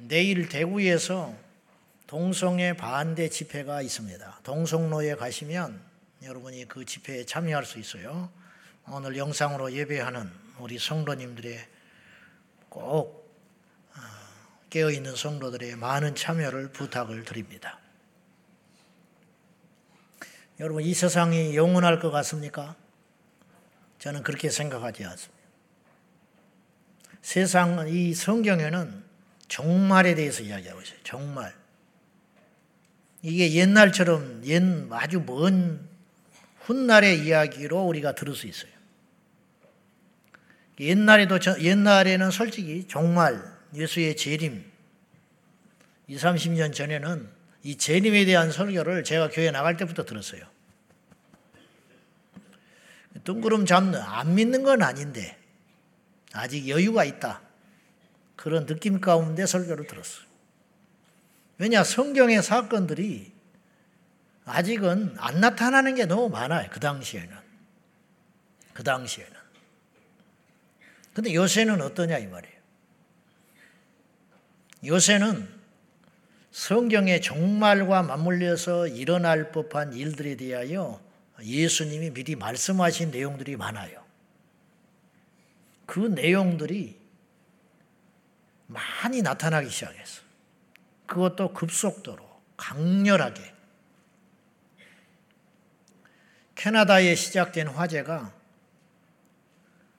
내일 대구에서 동성애 반대 집회가 있습니다. 동성로에 가시면 여러분이 그 집회에 참여할 수 있어요. 오늘 영상으로 예배하는 우리 성도님들의 꼭 어, 깨어있는 성도들의 많은 참여를 부탁을 드립니다. 여러분, 이 세상이 영원할 것 같습니까? 저는 그렇게 생각하지 않습니다. 세상, 이 성경에는 종말에 대해서 이야기하고 있어요. 종말. 이게 옛날처럼 옛 아주 먼 훗날의 이야기로 우리가 들을 수 있어요. 옛날에도 옛날에는 솔직히 종말 예수의 재림 2, 30년 전에는 이 재림에 대한 설교를 제가 교회 나갈 때부터 들었어요. 뜬구름 잡는 안 믿는 건 아닌데 아직 여유가 있다. 그런 느낌 가운데 설교를 들었어요. 왜냐 성경의 사건들이 아직은 안 나타나는 게 너무 많아요. 그 당시에는. 그 당시에는. 근데 요새는 어떠냐 이 말이에요. 요새는 성경의 종말과 맞물려서 일어날 법한 일들에 대하여 예수님이 미리 말씀하신 내용들이 많아요. 그 내용들이 많이 나타나기 시작했어. 그것도 급속도로 강렬하게 캐나다에 시작된 화재가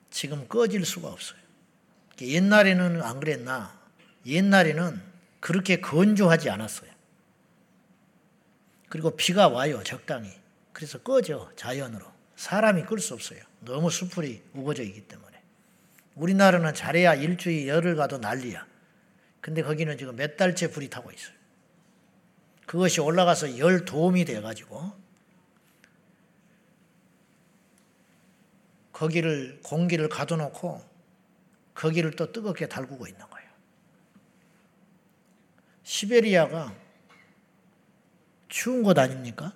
지금 꺼질 수가 없어요. 옛날에는 안 그랬나? 옛날에는 그렇게 건조하지 않았어요. 그리고 비가 와요, 적당히. 그래서 꺼져, 자연으로. 사람이 끌 수 없어요. 너무 수풀이 우거져 있기 때문에. 우리나라는 잘해야 일주일 열흘 가도 난리야. 근데 거기는 지금 몇 달째 불이 타고 있어요. 그것이 올라가서 열 도움이 돼가지고 거기를 공기를 가둬놓고 거기를 또 뜨겁게 달구고 있는 거예요. 시베리아가 추운 곳 아닙니까?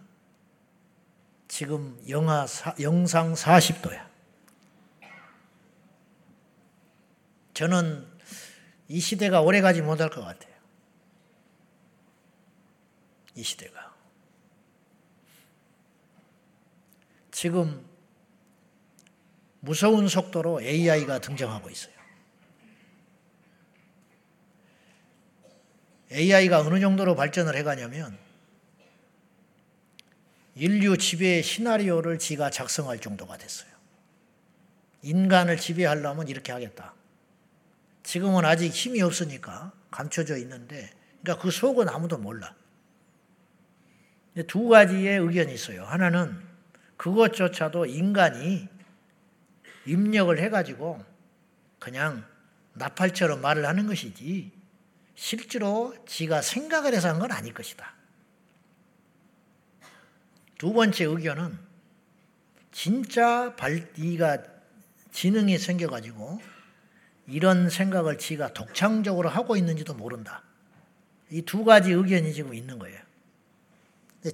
지금 영하 영상 40도야. 저는 이 시대가 오래가지 못할 것 같아요. 이 시대가. 지금 무서운 속도로 AI가 등장하고 있어요. AI가 어느 정도로 발전을 해가냐면 인류 지배의 시나리오를 지가 작성할 정도가 됐어요. 인간을 지배하려면 이렇게 하겠다. 지금은 아직 힘이 없으니까 감춰져 있는데, 그러니까 그 속은 아무도 몰라. 두 가지의 의견이 있어요. 하나는 그것조차도 인간이 입력을 해가지고 그냥 나팔처럼 말을 하는 것이지 실제로 지가 생각을 해서 한 건 아닐 것이다. 두 번째 의견은 진짜 발디가 지능이 생겨가지고 이런 생각을 지가 독창적으로 하고 있는지도 모른다. 이 두 가지 의견이 지금 있는 거예요.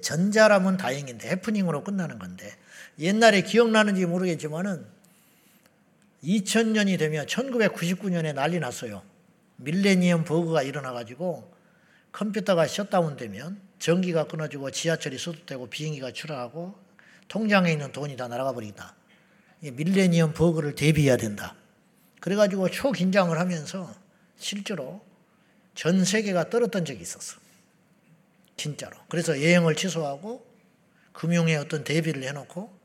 전자라면 다행인데 해프닝으로 끝나는 건데 옛날에 기억나는지 모르겠지만은 2000년이 되면 1999년에 난리 났어요. 밀레니엄 버그가 일어나 가지고 컴퓨터가 셧다운 되면 전기가 끊어지고 지하철이 스톱되고 비행기가 추락하고 통장에 있는 돈이 다 날아가 버리다. 밀레니엄 버그를 대비해야 된다. 그래가지고 초긴장을 하면서 실제로 전 세계가 떨었던 적이 있었어. 진짜로. 그래서 여행을 취소하고 금융에 어떤 대비를 해놓고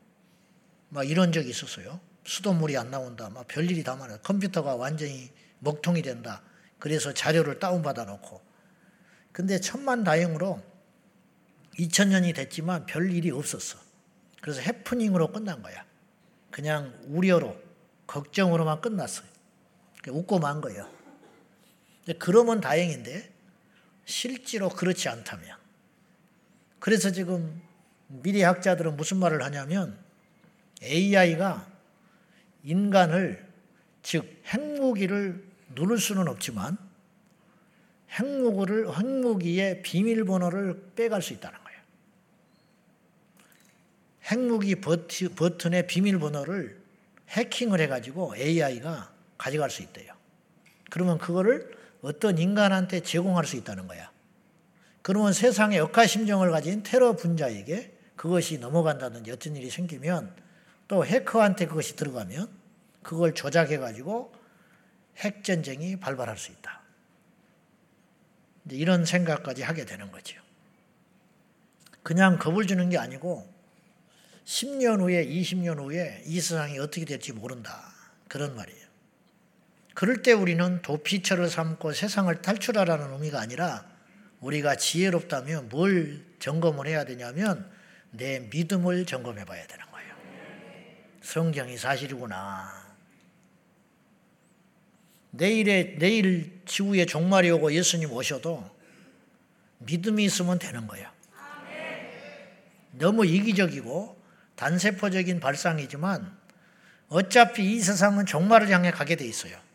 막 이런 적이 있었어요. 수돗물이 안 나온다. 막 별일이 다 많아. 컴퓨터가 완전히 먹통이 된다. 그래서 자료를 다운받아 놓고. 근데 천만 다행으로 2000년이 됐지만 별 일이 없었어. 그래서 해프닝으로 끝난 거야. 그냥 우려로, 걱정으로만 끝났어요. 웃고 만 거예요. 그러면 다행인데, 실제로 그렇지 않다면. 그래서 지금 미래학자들은 무슨 말을 하냐면, AI가 인간을 즉 핵무기를 누를 수는 없지만 핵무기를 핵무기의 비밀번호를 빼갈 수 있다는 거예요. 핵무기 버튼의 비밀번호를 해킹을 해가지고 AI가 가져갈 수 있대요. 그러면 그거를 어떤 인간한테 제공할 수 있다는 거야. 그러면 세상에 억하심정을 가진 테러 분자에게 그것이 넘어간다든지 어떤 일이 생기면 또 해커한테 그것이 들어가면 그걸 조작해가지고 핵전쟁이 발발할 수 있다. 이런 생각까지 하게 되는 거죠. 그냥 겁을 주는 게 아니고 10년 후에, 20년 후에 이 세상이 어떻게 될지 모른다. 그런 말이에요. 그럴 때 우리는 도피처를 삼고 세상을 탈출하라는 의미가 아니라 우리가 지혜롭다면 뭘 점검을 해야 되냐면 내 믿음을 점검해 봐야 되는 거예요. 성경이 사실이구나. 내일에 내일 지구에 종말이 오고 예수님 오셔도 믿음이 있으면 되는 거야. 너무 이기적이고 단세포적인 발상이지만 어차피 이 세상은 종말을 향해 가게 돼 있어요.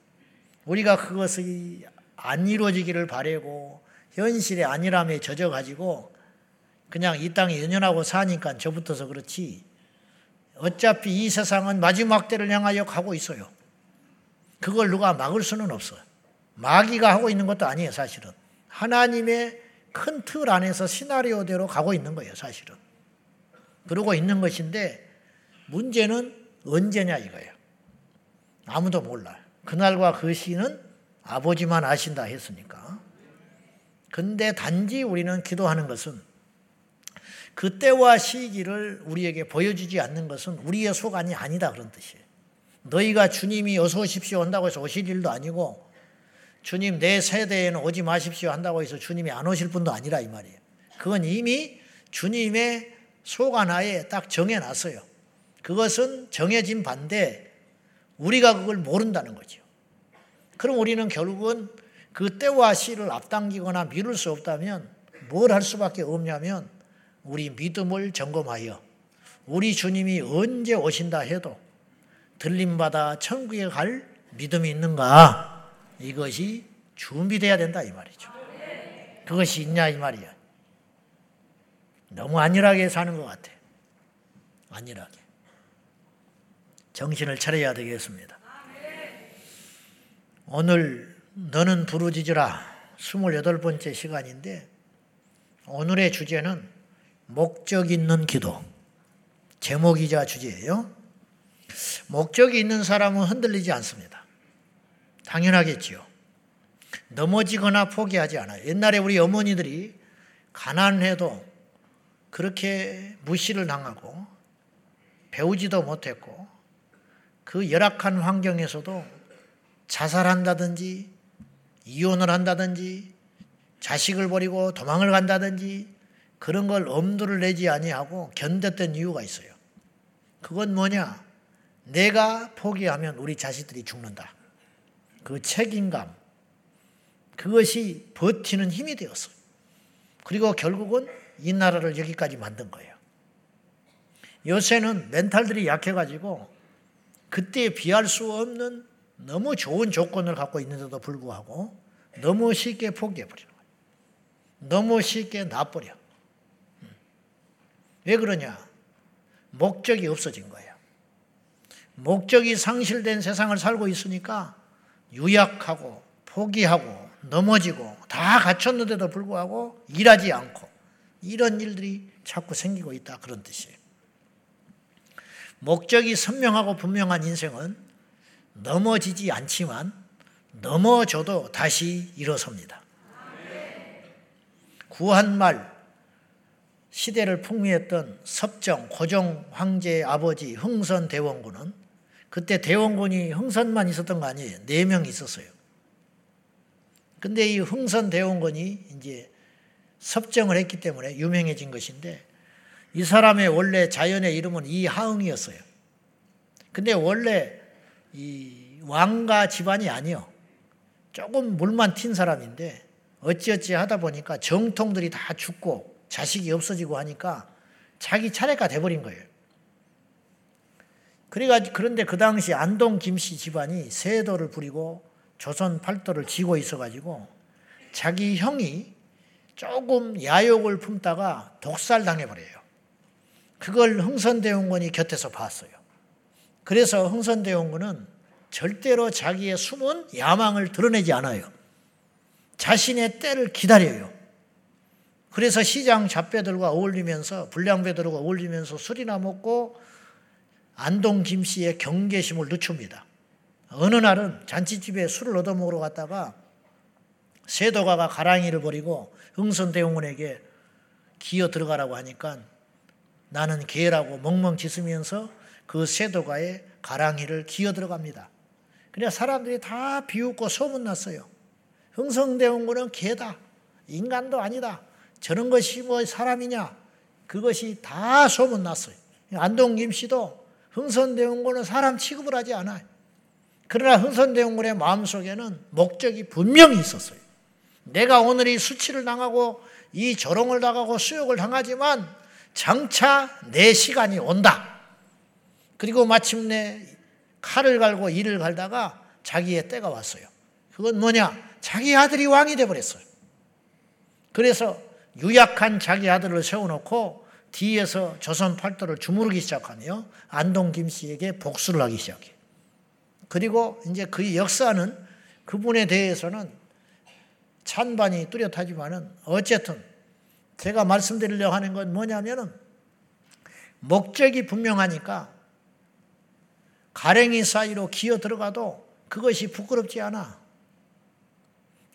우리가 그것이 안 이루어지기를 바라고 현실의 안일함에 젖어 가지고 그냥 이 땅에 연연하고 사니까 저부터서 그렇지. 어차피 이 세상은 마지막 때를 향하여 가고 있어요. 그걸 누가 막을 수는 없어요. 마귀가 하고 있는 것도 아니에요, 사실은. 하나님의 큰 틀 안에서 시나리오대로 가고 있는 거예요, 사실은. 그러고 있는 것인데 문제는 언제냐 이거예요. 아무도 몰라요. 그날과 그 시는 아버지만 아신다 했으니까. 근데 단지 우리는 기도하는 것은 그때와 시기를 우리에게 보여주지 않는 것은 우리의 소관이 아니다 그런 뜻이에요. 너희가 주님이 어서 오십시오 한다고 해서 오실 일도 아니고 주님 내 세대에는 오지 마십시오 한다고 해서 주님이 안 오실 분도 아니라 이 말이에요. 그건 이미 주님의 소관하에 딱 정해놨어요. 그것은 정해진 반대 우리가 그걸 모른다는 거죠. 그럼 우리는 결국은 그 때와 시를 앞당기거나 미룰 수 없다면 뭘 할 수밖에 없냐면 우리 믿음을 점검하여 우리 주님이 언제 오신다 해도 들림받아 천국에 갈 믿음이 있는가? 이것이 준비돼야 된다 이 말이죠. 그것이 있냐 이 말이야. 너무 안일하게 사는 것 같아. 안일하게. 정신을 차려야 되겠습니다. 오늘 너는 부르짖으라 28번째 시간인데 오늘의 주제는 목적 있는 기도. 제목이자 주제예요. 목적이 있는 사람은 흔들리지 않습니다. 당연하겠지요. 넘어지거나 포기하지 않아요. 옛날에 우리 어머니들이 가난해도 그렇게 무시를 당하고 배우지도 못했고 그 열악한 환경에서도 자살한다든지 이혼을 한다든지 자식을 버리고 도망을 간다든지 그런 걸 엄두를 내지 아니하고 견뎠던 이유가 있어요. 그건 뭐냐? 내가 포기하면 우리 자식들이 죽는다. 그 책임감, 그것이 버티는 힘이 되었어요. 그리고 결국은 이 나라를 여기까지 만든 거예요. 요새는 멘탈들이 약해가지고 그때 비할 수 없는 너무 좋은 조건을 갖고 있는데도 불구하고 너무 쉽게 포기해버리는 거예요. 너무 쉽게 놔버려. 음. 왜 그러냐? 목적이 없어진 거예요. 목적이 상실된 세상을 살고 있으니까 유약하고 포기하고 넘어지고 다 갖췄는데도 불구하고 일하지 않고 이런 일들이 자꾸 생기고 있다 그런 뜻이에요. 목적이 선명하고 분명한 인생은 넘어지지 않지만 넘어져도 다시 일어섭니다. 구한말 시대를 풍미했던 섭정 고종 황제의 아버지 흥선 대원군은 그때 대원군이 흥선만 있었던 거 아니에요. 네 명 있었어요. 근데 이 흥선 대원군이 이제 섭정을 했기 때문에 유명해진 것인데 이 사람의 원래 자연의 이름은 이하응이었어요. 근데 원래 이 왕가 집안이 아니요. 조금 물만 튄 사람인데 어찌어찌 하다 보니까 정통들이 다 죽고 자식이 없어지고 하니까 자기 차례가 돼버린 거예요. 그래가 그런데 그 당시 안동 김씨 집안이 세도를 부리고 조선 팔도를 쥐고 있어가지고 자기 형이 조금 야욕을 품다가 독살 당해버려요. 그걸 흥선대원군이 곁에서 봤어요. 그래서 흥선대원군은 절대로 자기의 숨은 야망을 드러내지 않아요. 자신의 때를 기다려요. 그래서 시장 잡배들과 어울리면서 불량배들과 어울리면서 술이나 먹고 안동 김 씨의 경계심을 늦춥니다. 어느 날은 잔치집에 술을 얻어먹으러 갔다가 세도가가 가랑이를 버리고 흥선대원군에게 기어 들어가라고 하니까 나는 개라고 멍멍 짖으면서 그 세도가의 가랑이를 기어 들어갑니다. 그래 사람들이 다 비웃고 소문났어요. 흥성대원군은 개다. 인간도 아니다. 저런 것이 뭐 사람이냐? 그것이 다 소문났어요. 안동 김씨도 흥선대원군은 사람 취급을 하지 않아요. 그러나 흥선대원군의 마음속에는 목적이 분명히 있었어요. 내가 오늘 이 수치를 당하고 이 조롱을 당하고 수욕을 당하지만 장차 내 시간이 온다. 그리고 마침내 칼을 갈고 이를 갈다가 자기의 때가 왔어요. 그건 뭐냐? 자기 아들이 왕이 되어버렸어요. 그래서 유약한 자기 아들을 세워놓고 뒤에서 조선 팔도를 주무르기 시작하며 안동 김씨에게 복수를 하기 시작해요. 그리고 이제 그 역사는 그분에 대해서는 찬반이 뚜렷하지만은 어쨌든 제가 말씀드리려고 하는 건 뭐냐면은 목적이 분명하니까 가랭이 사이로 기어 들어가도 그것이 부끄럽지 않아.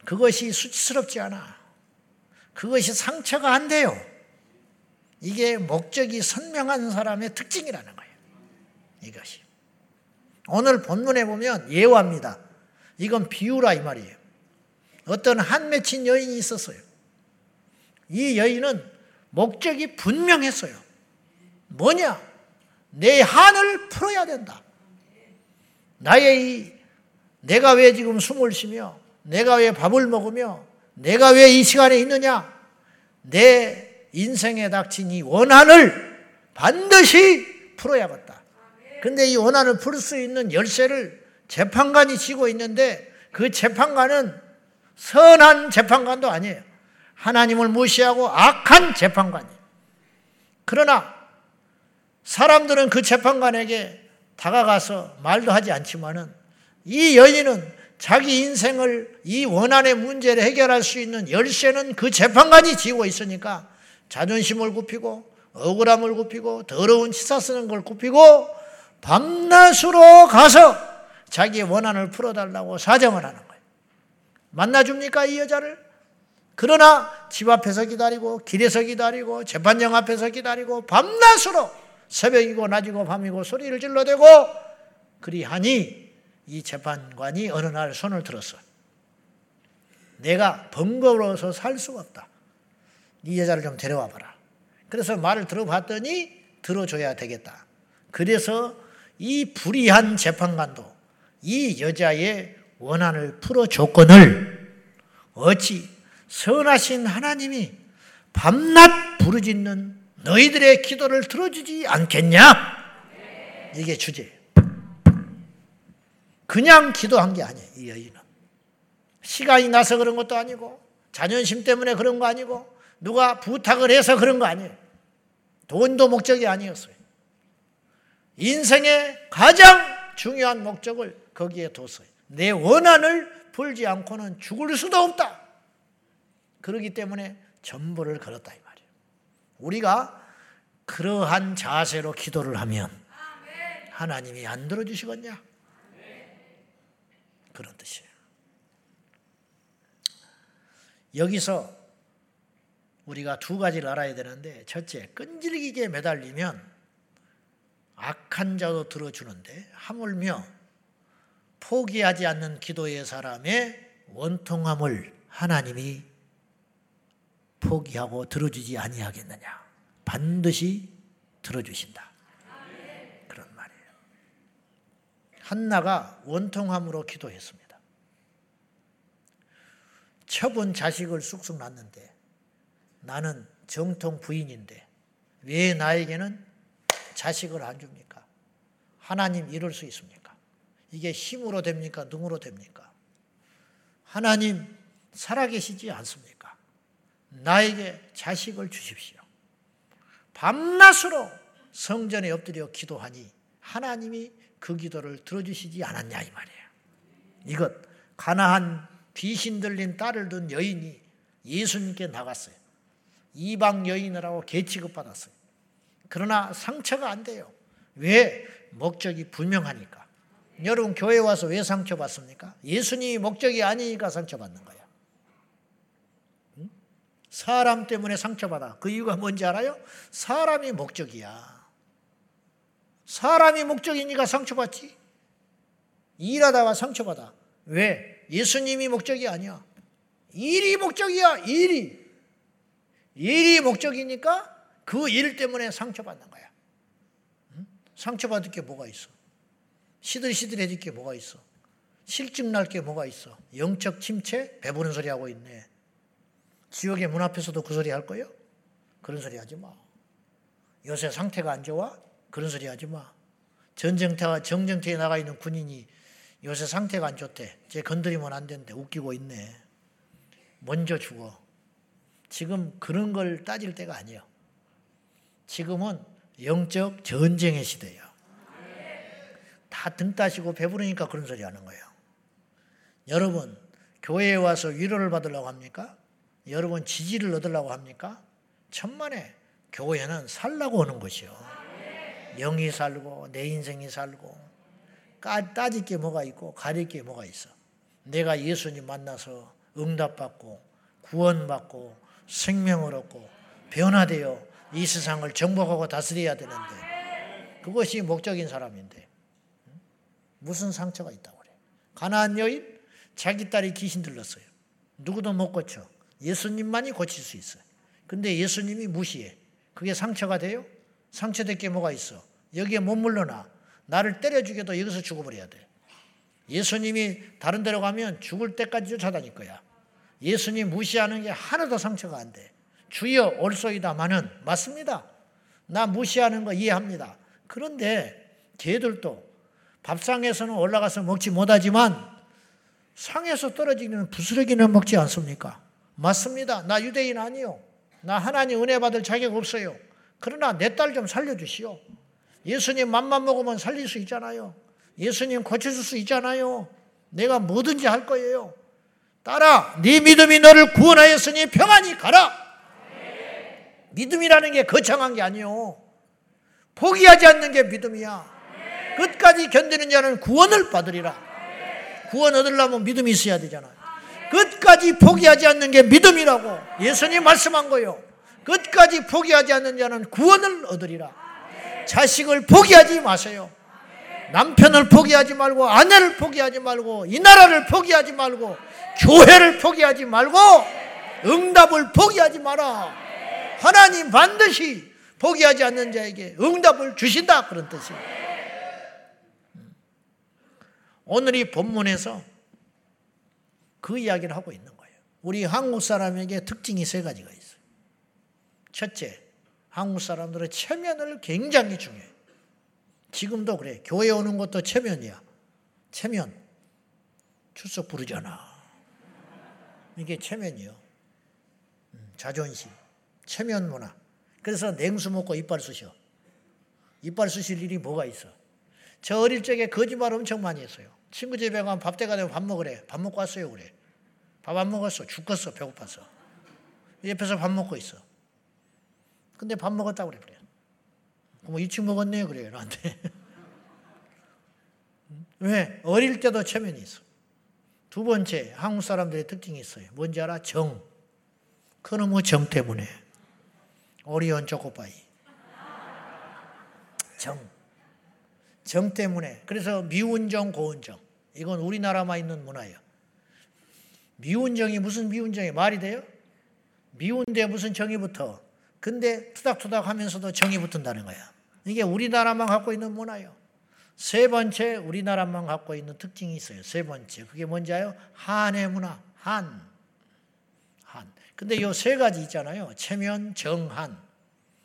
그것이 수치스럽지 않아. 그것이 상처가 안 돼요. 이게 목적이 선명한 사람의 특징이라는 거예요. 이것이. 오늘 본문에 보면 예화입니다. 이건 비유라 이 말이에요. 어떤 한 맺힌 여인이 있었어요. 이 여인은 목적이 분명했어요. 뭐냐? 내 한을 풀어야 된다. 나의 이, 내가 왜 지금 숨을 쉬며, 내가 왜 밥을 먹으며, 내가 왜 이 시간에 있느냐? 내 인생에 닥친 이 원한을 반드시 풀어야겠다. 근데 이 원한을 풀 수 있는 열쇠를 재판관이 쥐고 있는데 그 재판관은 선한 재판관도 아니에요. 하나님을 무시하고 악한 재판관이에요. 그러나 사람들은 그 재판관에게 다가가서 말도 하지 않지만은 이 여인은 자기 인생을 이 원한의 문제를 해결할 수 있는 열쇠는 그 재판관이 지고 있으니까 자존심을 굽히고 억울함을 굽히고 더러운 치사 쓰는 걸 굽히고 밤낮으로 가서 자기의 원한을 풀어달라고 사정을 하는 거예요. 만나줍니까 이 여자를? 그러나 집 앞에서 기다리고 길에서 기다리고 재판장 앞에서 기다리고 밤낮으로 새벽이고 낮이고 밤이고 소리를 질러대고 그리하니 이 재판관이 어느 날 손을 들었어. 내가 번거로워서 살 수가 없다. 이 여자를 좀 데려와 봐라. 그래서 말을 들어봤더니 들어줘야 되겠다. 그래서 이 불의한 재판관도 이 여자의 원한을 풀어 조건을 어찌 선하신 하나님이 밤낮 부르짖는 너희들의 기도를 들어주지 않겠냐? 이게 주제. 그냥 기도한 게 아니에요, 이 여인은. 시간이 나서 그런 것도 아니고, 자존심 때문에 그런 거 아니고, 누가 부탁을 해서 그런 거 아니에요. 돈도 목적이 아니었어요. 인생의 가장 중요한 목적을 거기에 뒀어요. 내 원한을 풀지 않고는 죽을 수도 없다. 그러기 때문에 전부를 걸었다 이 말이에요. 우리가 그러한 자세로 기도를 하면 하나님이 안 들어주시겠냐? 그런 뜻이에요. 여기서 우리가 두 가지를 알아야 되는데 첫째, 끈질기게 매달리면 악한 자도 들어주는데 하물며 포기하지 않는 기도의 사람의 원통함을 하나님이 포기하고 들어주지 아니하겠느냐. 반드시 들어주신다. 한나가 원통함으로 기도했습니다. 처분 자식을 쑥쑥 낳는데 나는 정통 부인인데 왜 나에게는 자식을 안 줍니까? 하나님 이럴 수 있습니까? 이게 힘으로 됩니까? 능으로 됩니까? 하나님 살아계시지 않습니까? 나에게 자식을 주십시오. 밤낮으로 성전에 엎드려 기도하니 하나님이 그 기도를 들어주시지 않았냐 이 말이에요. 이것 가나안 귀신 들린 딸을 둔 여인이 예수님께 나갔어요. 이방 여인이라고 개취급 받았어요. 그러나 상처가 안 돼요. 왜? 목적이 분명하니까. 여러분 교회 와서 왜 상처 받습니까? 예수님이 목적이 아니니까 상처 받는 거야. 사람 때문에 상처받아. 그 이유가 뭔지 알아요? 사람이 목적이야. 사람이 목적이니까 상처받지. 일하다가 상처받아. 왜? 예수님이 목적이 아니야. 일이 목적이야, 일이. 일이 목적이니까 그 일 때문에 상처받는 거야. 상처받을 게 뭐가 있어? 시들시들해질 게 뭐가 있어? 실증 날 게 뭐가 있어? 영적 침체? 배부른 소리 하고 있네. 지옥의 문 앞에서도 그 소리 할 거예요? 그런 소리 하지 마. 요새 상태가 안 좋아? 그런 소리 하지 마. 전쟁터가 정쟁터에 나가 있는 군인이 요새 상태가 안 좋대. 쟤 건드리면 안 된대. 웃기고 있네. 먼저 죽어. 지금 그런 걸 따질 때가 아니에요. 지금은 영적 전쟁의 시대예요. 다 등 따시고 배부르니까 그런 소리 하는 거예요. 여러분, 교회에 와서 위로를 받으려고 합니까? 여러분 지지를 얻으려고 합니까? 천만에 교회는 살라고 오는 것이요. 영이 살고 내 인생이 살고 따질 게 뭐가 있고 가릴 게 뭐가 있어. 내가 예수님 만나서 응답받고 구원받고 생명을 얻고 변화되어 이 세상을 정복하고 다스려야 되는데 그것이 목적인 사람인데 무슨 상처가 있다고 그래. 가나안 여인 자기 딸이 귀신 들렀어요. 누구도 못 고쳐. 예수님만이 고칠 수 있어요. 근데 예수님이 무시해. 그게 상처가 돼요? 상처될 게 뭐가 있어? 여기에 못 물러나. 나를 때려 죽여도 여기서 죽어버려야 돼. 예수님이 다른 데로 가면 죽을 때까지 쫓아다닐 거야. 예수님 무시하는 게 하나도 상처가 안 돼. 주여 올소이다마는 맞습니다. 나 무시하는 거 이해합니다. 그런데 걔들도 밥상에서는 올라가서 먹지 못하지만 상에서 떨어지는 부스러기는 먹지 않습니까? 맞습니다. 나 유대인 아니요. 나 하나님 은혜 받을 자격 없어요. 그러나 내 딸 좀 살려주시오. 예수님 맘만 먹으면 살릴 수 있잖아요. 예수님 고쳐줄 수 있잖아요. 내가 뭐든지 할 거예요. 딸아, 네 믿음이 너를 구원하였으니 평안히 가라. 믿음이라는 게 거창한 게 아니요. 포기하지 않는 게 믿음이야. 끝까지 견디는 자는 구원을 받으리라. 구원 얻으려면 믿음이 있어야 되잖아요. 끝까지 포기하지 않는 게 믿음이라고 예수님 말씀한 거요. 끝까지 포기하지 않는 자는 구원을 얻으리라. 자식을 포기하지 마세요. 남편을 포기하지 말고 아내를 포기하지 말고 이 나라를 포기하지 말고 교회를 포기하지 말고 응답을 포기하지 마라. 하나님 반드시 포기하지 않는 자에게 응답을 주신다 그런 뜻이에요. 오늘 이 본문에서 그 이야기를 하고 있는 거예요. 우리 한국 사람에게 특징이 세 가지가 있어요. 첫째, 한국 사람들은 체면을 굉장히 중요해요. 지금도 그래. 교회 오는 것도 체면이야. 체면. 출석 부르잖아. 이게 체면이요. 음, 자존심. 체면 문화. 그래서 냉수 먹고 이빨 쑤셔. 이빨 쑤실 일이 뭐가 있어. 저 어릴 적에 거짓말 엄청 많이 했어요. 친구 집에 가면 밥 때가 되면 밥 먹으래. 밥 먹고 왔어요, 그래. 밥 안 먹었어. 죽겠어. 배고파서. 옆에서 밥 먹고 있어. 근데 밥 먹었다고 그래. 그래. 뭐 일찍 먹었네. 그래. 나한테. 왜? 어릴 때도 체면이 있어. 두 번째, 한국 사람들의 특징이 있어요. 뭔지 알아? 정. 그놈의 정 때문에. 오리온 초코파이. 정. 정 때문에. 그래서 미운 정, 고운 정. 이건 우리나라만 있는 문화예요. 미운 정이 무슨 미운 정이 말이 돼요? 미운데 무슨 정이 붙어? 근데 투닥투닥 하면서도 정이 붙은다는 거야. 이게 우리나라만 갖고 있는 문화예요. 세 번째 우리나라만 갖고 있는 특징이 있어요. 세 번째. 그게 뭔지 아요? 한의 문화. 한. 한. 근데 요 세 가지 있잖아요. 체면, 정한.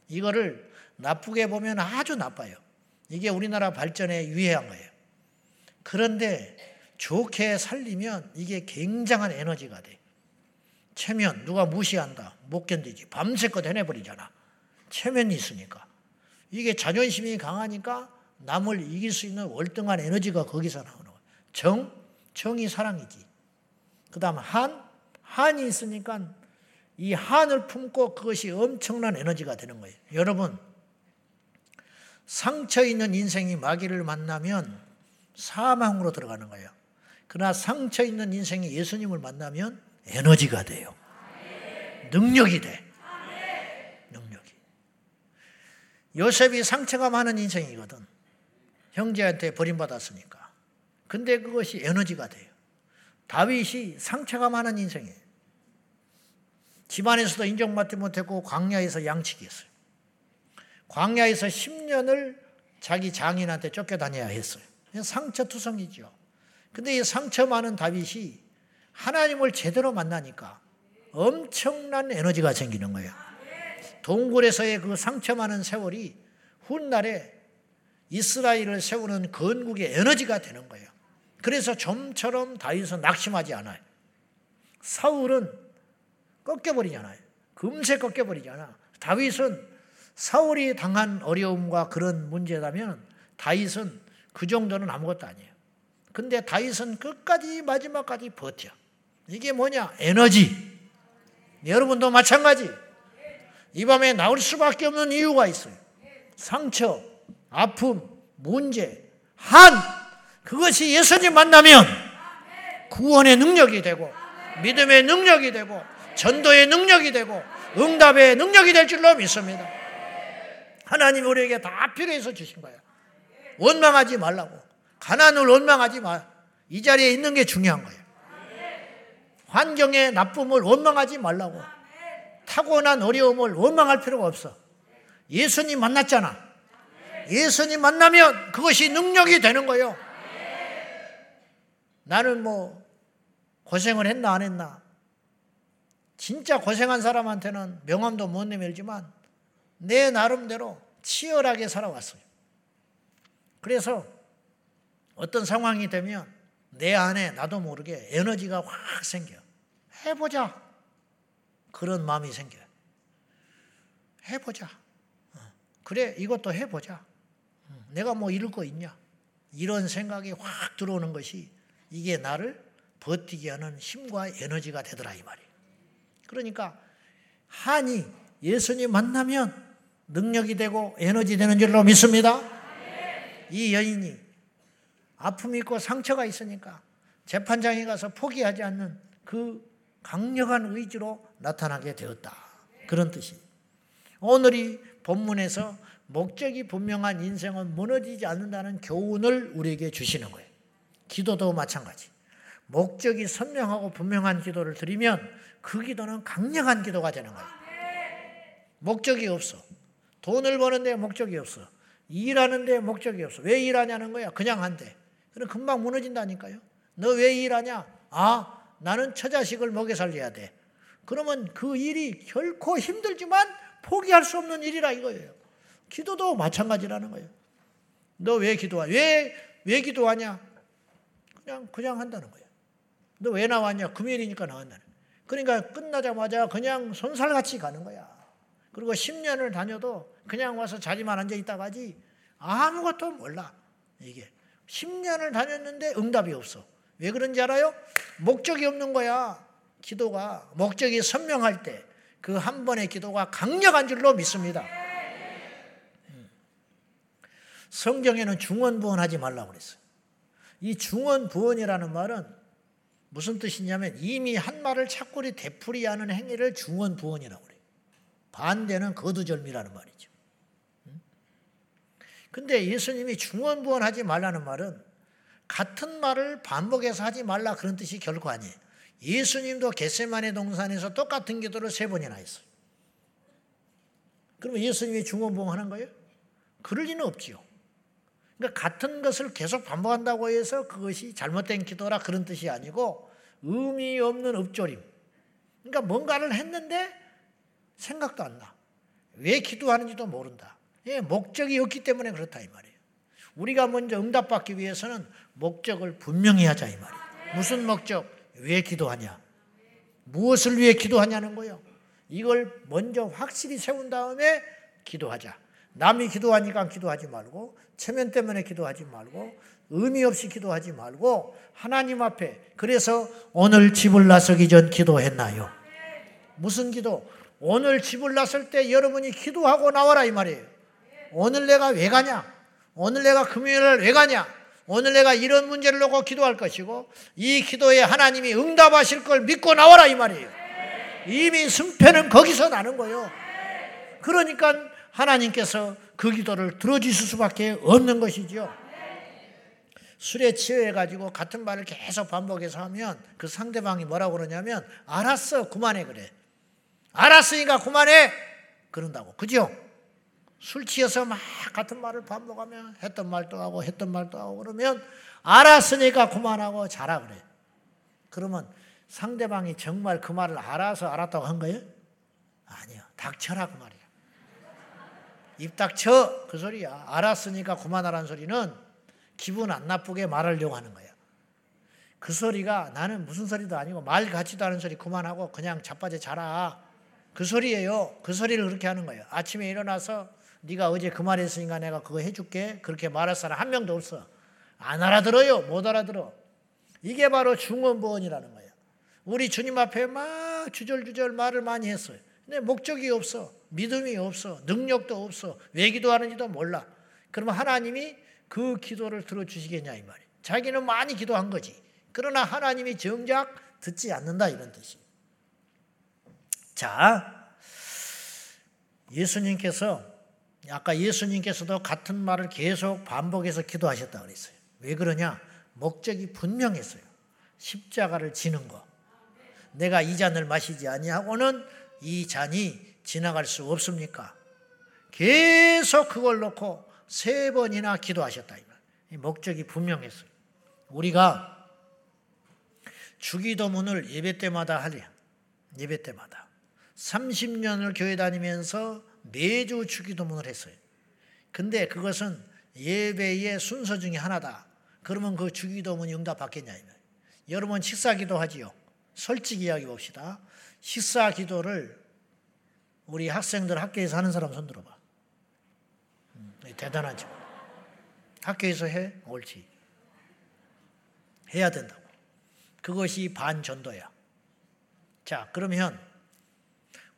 이거를 나쁘게 보면 아주 나빠요. 이게 우리나라 발전에 유해한 거예요. 그런데 좋게 살리면 이게 굉장한 에너지가 돼. 체면 누가 무시한다. 못 견디지. 밤새껏 해내버리잖아. 체면이 있으니까. 이게 자존심이 강하니까 남을 이길 수 있는 월등한 에너지가 거기서 나오는 거야. 정, 정이 사랑이지. 그 다음 한, 한이 있으니까 이 한을 품고 그것이 엄청난 에너지가 되는 거예요. 여러분, 상처 있는 인생이 마귀를 만나면 사망으로 들어가는 거예요. 그러나 상처 있는 인생이 예수님을 만나면 에너지가 돼요. 능력이 돼. 능력이. 요셉이 상처가 많은 인생이거든. 형제한테 버림받았으니까. 근데 그것이 에너지가 돼요. 다윗이 상처가 많은 인생이에요. 집안에서도 인정받지 못했고 광야에서 양치기 했어요. 광야에서 10년을 자기 장인한테 쫓겨다녀야 했어요. 상처투성이죠. 근데 이 상처 많은 다윗이 하나님을 제대로 만나니까 엄청난 에너지가 생기는 거예요. 동굴에서의 그 상처 많은 세월이 훗날에 이스라엘을 세우는 건국의 에너지가 되는 거예요. 그래서 좀처럼 다윗은 낙심하지 않아요. 사울은 꺾여버리잖아요. 금세 꺾여버리잖아. 다윗은 사울이 당한 어려움과 그런 문제라면 다윗은 그 정도는 아무것도 아니에요. 근데 다윗은 끝까지 마지막까지 버텨. 이게 뭐냐? 에너지. 여러분도 마찬가지. 이 밤에 나올 수밖에 없는 이유가 있어요. 상처, 아픔, 문제, 한 그것이 예수님 만나면 구원의 능력이 되고 믿음의 능력이 되고 전도의 능력이 되고 응답의 능력이 될 줄로 믿습니다. 하나님 우리에게 다 필요해서 주신 거예요. 원망하지 말라고. 가난을 원망하지 마. 이 자리에 있는 게 중요한 거예요. 환경의 나쁨을 원망하지 말라고. 타고난 어려움을 원망할 필요가 없어. 예수님 만났잖아. 예수님 만나면 그것이 능력이 되는 거예요. 나는 뭐 고생을 했나 안 했나. 진짜 고생한 사람한테는 명함도 못 내밀지만 내 나름대로 치열하게 살아왔어요. 그래서 어떤 상황이 되면 내 안에 나도 모르게 에너지가 확 생겨. 해보자. 그런 마음이 생겨요. 해보자. 어, 그래, 이것도 해보자. 어, 내가 뭐 이럴 거 있냐? 이런 생각이 확 들어오는 것이 이게 나를 버티게 하는 힘과 에너지가 되더라 이 말이에요. 그러니까 한이 예수님 만나면 능력이 되고 에너지 되는 줄로 믿습니다. 이 여인이 아픔이 있고 상처가 있으니까 재판장에 가서 포기하지 않는 그 강력한 의지로 나타나게 되었다. 그런 뜻이. 오늘 이 본문에서 목적이 분명한 인생은 무너지지 않는다는 교훈을 우리에게 주시는 거예요. 기도도 마찬가지. 목적이 선명하고 분명한 기도를 드리면 그 기도는 강력한 기도가 되는 거예요. 목적이 없어. 돈을 버는 데 목적이 없어. 일하는 데 목적이 없어. 왜 일하냐는 거야. 그냥 한대. 그럼 금방 무너진다니까요. 너 왜 일하냐? 아, 나는 처자식을 먹여 살려야 돼. 그러면 그 일이 결코 힘들지만 포기할 수 없는 일이라 이거예요. 기도도 마찬가지라는 거예요. 너 왜 기도하? 왜, 왜 기도하냐? 그냥, 그냥 한다는 거예요. 너 왜 나왔냐? 금요일이니까 나왔다는 그러니까 끝나자마자 그냥 손살같이 가는 거야. 그리고 10년을 다녀도 그냥 와서 자리만 앉아 있다가 지 아무것도 몰라. 이게. 10년을 다녔는데 응답이 없어. 왜 그런지 알아요? 목적이 없는 거야. 기도가 목적이 선명할 때 그 한 번의 기도가 강력한 줄로 믿습니다. 음. 성경에는 중언부언하지 말라고 그랬어요. 이 중언부언이라는 말은 무슨 뜻이냐면 이미 한 말을 착고리 되풀이하는 행위를 중언부언이라고 그래요. 반대는 거두절미라는 말이죠. 음? 근데 예수님이 중언부언하지 말라는 말은 같은 말을 반복해서 하지 말라 그런 뜻이 결코 아니에요. 예수님도 겟세마네 동산에서 똑같은 기도를 세 번이나 했어요. 그러면 예수님이 중원봉하는 거예요? 그럴 리는 없지요. 그러니까 같은 것을 계속 반복한다고 해서 그것이 잘못된 기도라 그런 뜻이 아니고 의미 없는 읊조림. 그러니까 뭔가를 했는데 생각도 안 나. 왜 기도하는지도 모른다. 예, 목적이 없기 때문에 그렇다 이 말이에요. 우리가 먼저 응답받기 위해서는 목적을 분명히 하자 이 말이에요. 무슨 목적? 왜 기도하냐? 무엇을 위해 기도하냐는 거예요. 이걸 먼저 확실히 세운 다음에 기도하자. 남이 기도하니까 기도하지 말고 체면 때문에 기도하지 말고 의미 없이 기도하지 말고 하나님 앞에 그래서 오늘 집을 나서기 전 기도했나요? 무슨 기도? 오늘 집을 나설 때 여러분이 기도하고 나와라 이 말이에요. 오늘 내가 왜 가냐? 오늘 내가 금요일을 왜 가냐? 오늘 내가 이런 문제를 놓고 기도할 것이고 이 기도에 하나님이 응답하실 걸 믿고 나와라 이 말이에요. 이미 승패는 거기서 나는 거예요. 그러니까 하나님께서 그 기도를 들어주실 수밖에 없는 것이지요. 술에 취해가지고 같은 말을 계속 반복해서 하면 그 상대방이 뭐라고 그러냐면 알았어 그만해 그래. 알았으니까 그만해 그런다고 그죠? 술 취해서 막 같은 말을 반복하면 했던 말도 하고 했던 말도 하고 그러면 알았으니까 그만하고 자라 그래. 그러면 상대방이 정말 그 말을 알아서 알았다고 한 거예요? 아니요. 닥쳐라 그 말이야. 입 닥쳐 그 소리야. 알았으니까 그만하라는 소리는 기분 안 나쁘게 말하려고 하는 거야. 그 소리가 나는 무슨 소리도 아니고 말 같지도 않은 소리 그만하고 그냥 자빠져 자라. 그 소리예요. 그 소리를 그렇게 하는 거예요. 아침에 일어나서 네가 어제 그 말했으니까 내가 그거 해줄게. 그렇게 말할 사람 한 명도 없어. 안 알아들어요. 못 알아들어. 이게 바로 중원보원이라는 거예요. 우리 주님 앞에 막 주절주절 말을 많이 했어요. 근데 목적이 없어. 믿음이 없어. 능력도 없어. 왜 기도하는지도 몰라. 그러면 하나님이 그 기도를 들어주시겠냐 이 말이에요. 자기는 많이 기도한 거지. 그러나 하나님이 정작 듣지 않는다 이런 뜻이. 자, 예수님께서 아까 예수님께서도 같은 말을 계속 반복해서 기도하셨다 그랬어요. 왜 그러냐? 목적이 분명했어요. 십자가를 지는 거. 내가 이 잔을 마시지 아니하고는 이 잔이 지나갈 수 없습니까? 계속 그걸 놓고 세 번이나 기도하셨다. 이 목적이 분명했어요. 우리가 주기도문을 예배 때마다 하려. 예배 때마다. 30년을 교회 다니면서 매주 주기도문을 했어요. 근데 그것은 예배의 순서 중에 하나다. 그러면 그 주기도문이 응답받겠냐. 여러분 식사 기도 하지요. 솔직히 이야기 봅시다. 식사 기도를 우리 학생들 학교에서 하는 사람 손 들어봐. 음, 대단하죠. 학교에서 해? 옳지. 해야 된다고. 그것이 반전도야. 자, 그러면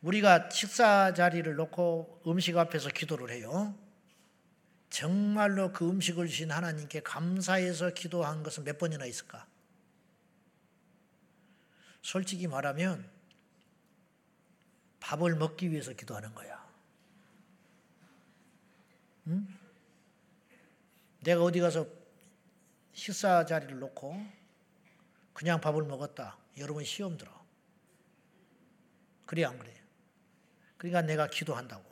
우리가 식사 자리를 놓고 음식 앞에서 기도를 해요. 정말로 그 음식을 주신 하나님께 감사해서 기도한 것은 몇 번이나 있을까? 솔직히 말하면 밥을 먹기 위해서 기도하는 거야. 응? 내가 어디 가서 식사 자리를 놓고 그냥 밥을 먹었다. 여러분 시험 들어. 그래 안 그래? 그러니까 내가 기도한다고.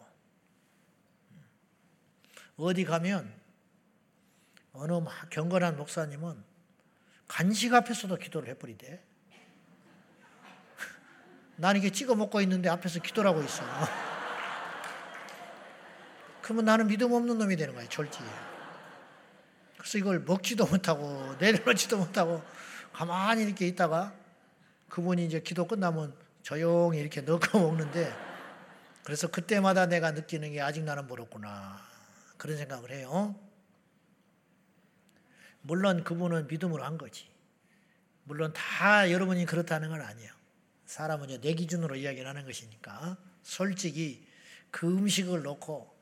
어디 가면 어느 경건한 목사님은 간식 앞에서도 기도를 해버리대. 나는 이게 찍어 먹고 있는데 앞에서 기도를 하고 있어. 그러면 나는 믿음 없는 놈이 되는 거야, 졸지에. 그래서 이걸 먹지도 못하고 내려놓지도 못하고 가만히 이렇게 있다가 그분이 이제 기도 끝나면 조용히 이렇게 넣고 먹는데 그래서 그때마다 내가 느끼는 게 아직 나는 멀었구나. 그런 생각을 해요. 물론 그분은 믿음으로 한 거지. 물론 다 여러분이 그렇다는 건 아니에요. 사람은 내 기준으로 이야기를 하는 것이니까 솔직히 그 음식을 놓고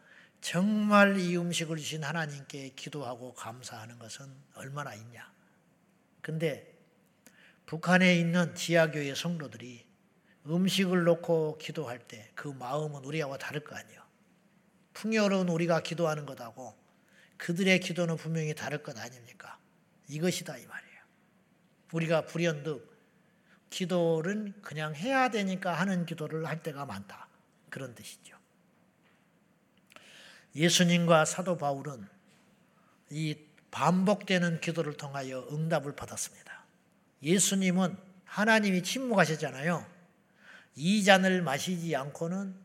정말 이 음식을 주신 하나님께 기도하고 감사하는 것은 얼마나 있냐. 근데 북한에 있는 지하교회 성도들이 음식을 놓고 기도할 때 그 마음은 우리하고 다를 거 아니에요. 풍요로운 우리가 기도하는 것하고 그들의 기도는 분명히 다를 것 아닙니까? 이것이다 이 말이에요. 우리가 불현듯 기도를 그냥 해야 되니까 하는 기도를 할 때가 많다. 그런 뜻이죠. 예수님과 사도 바울은 이 반복되는 기도를 통하여 응답을 받았습니다. 예수님은 하나님이 침묵하셨잖아요. 이 잔을 마시지 않고는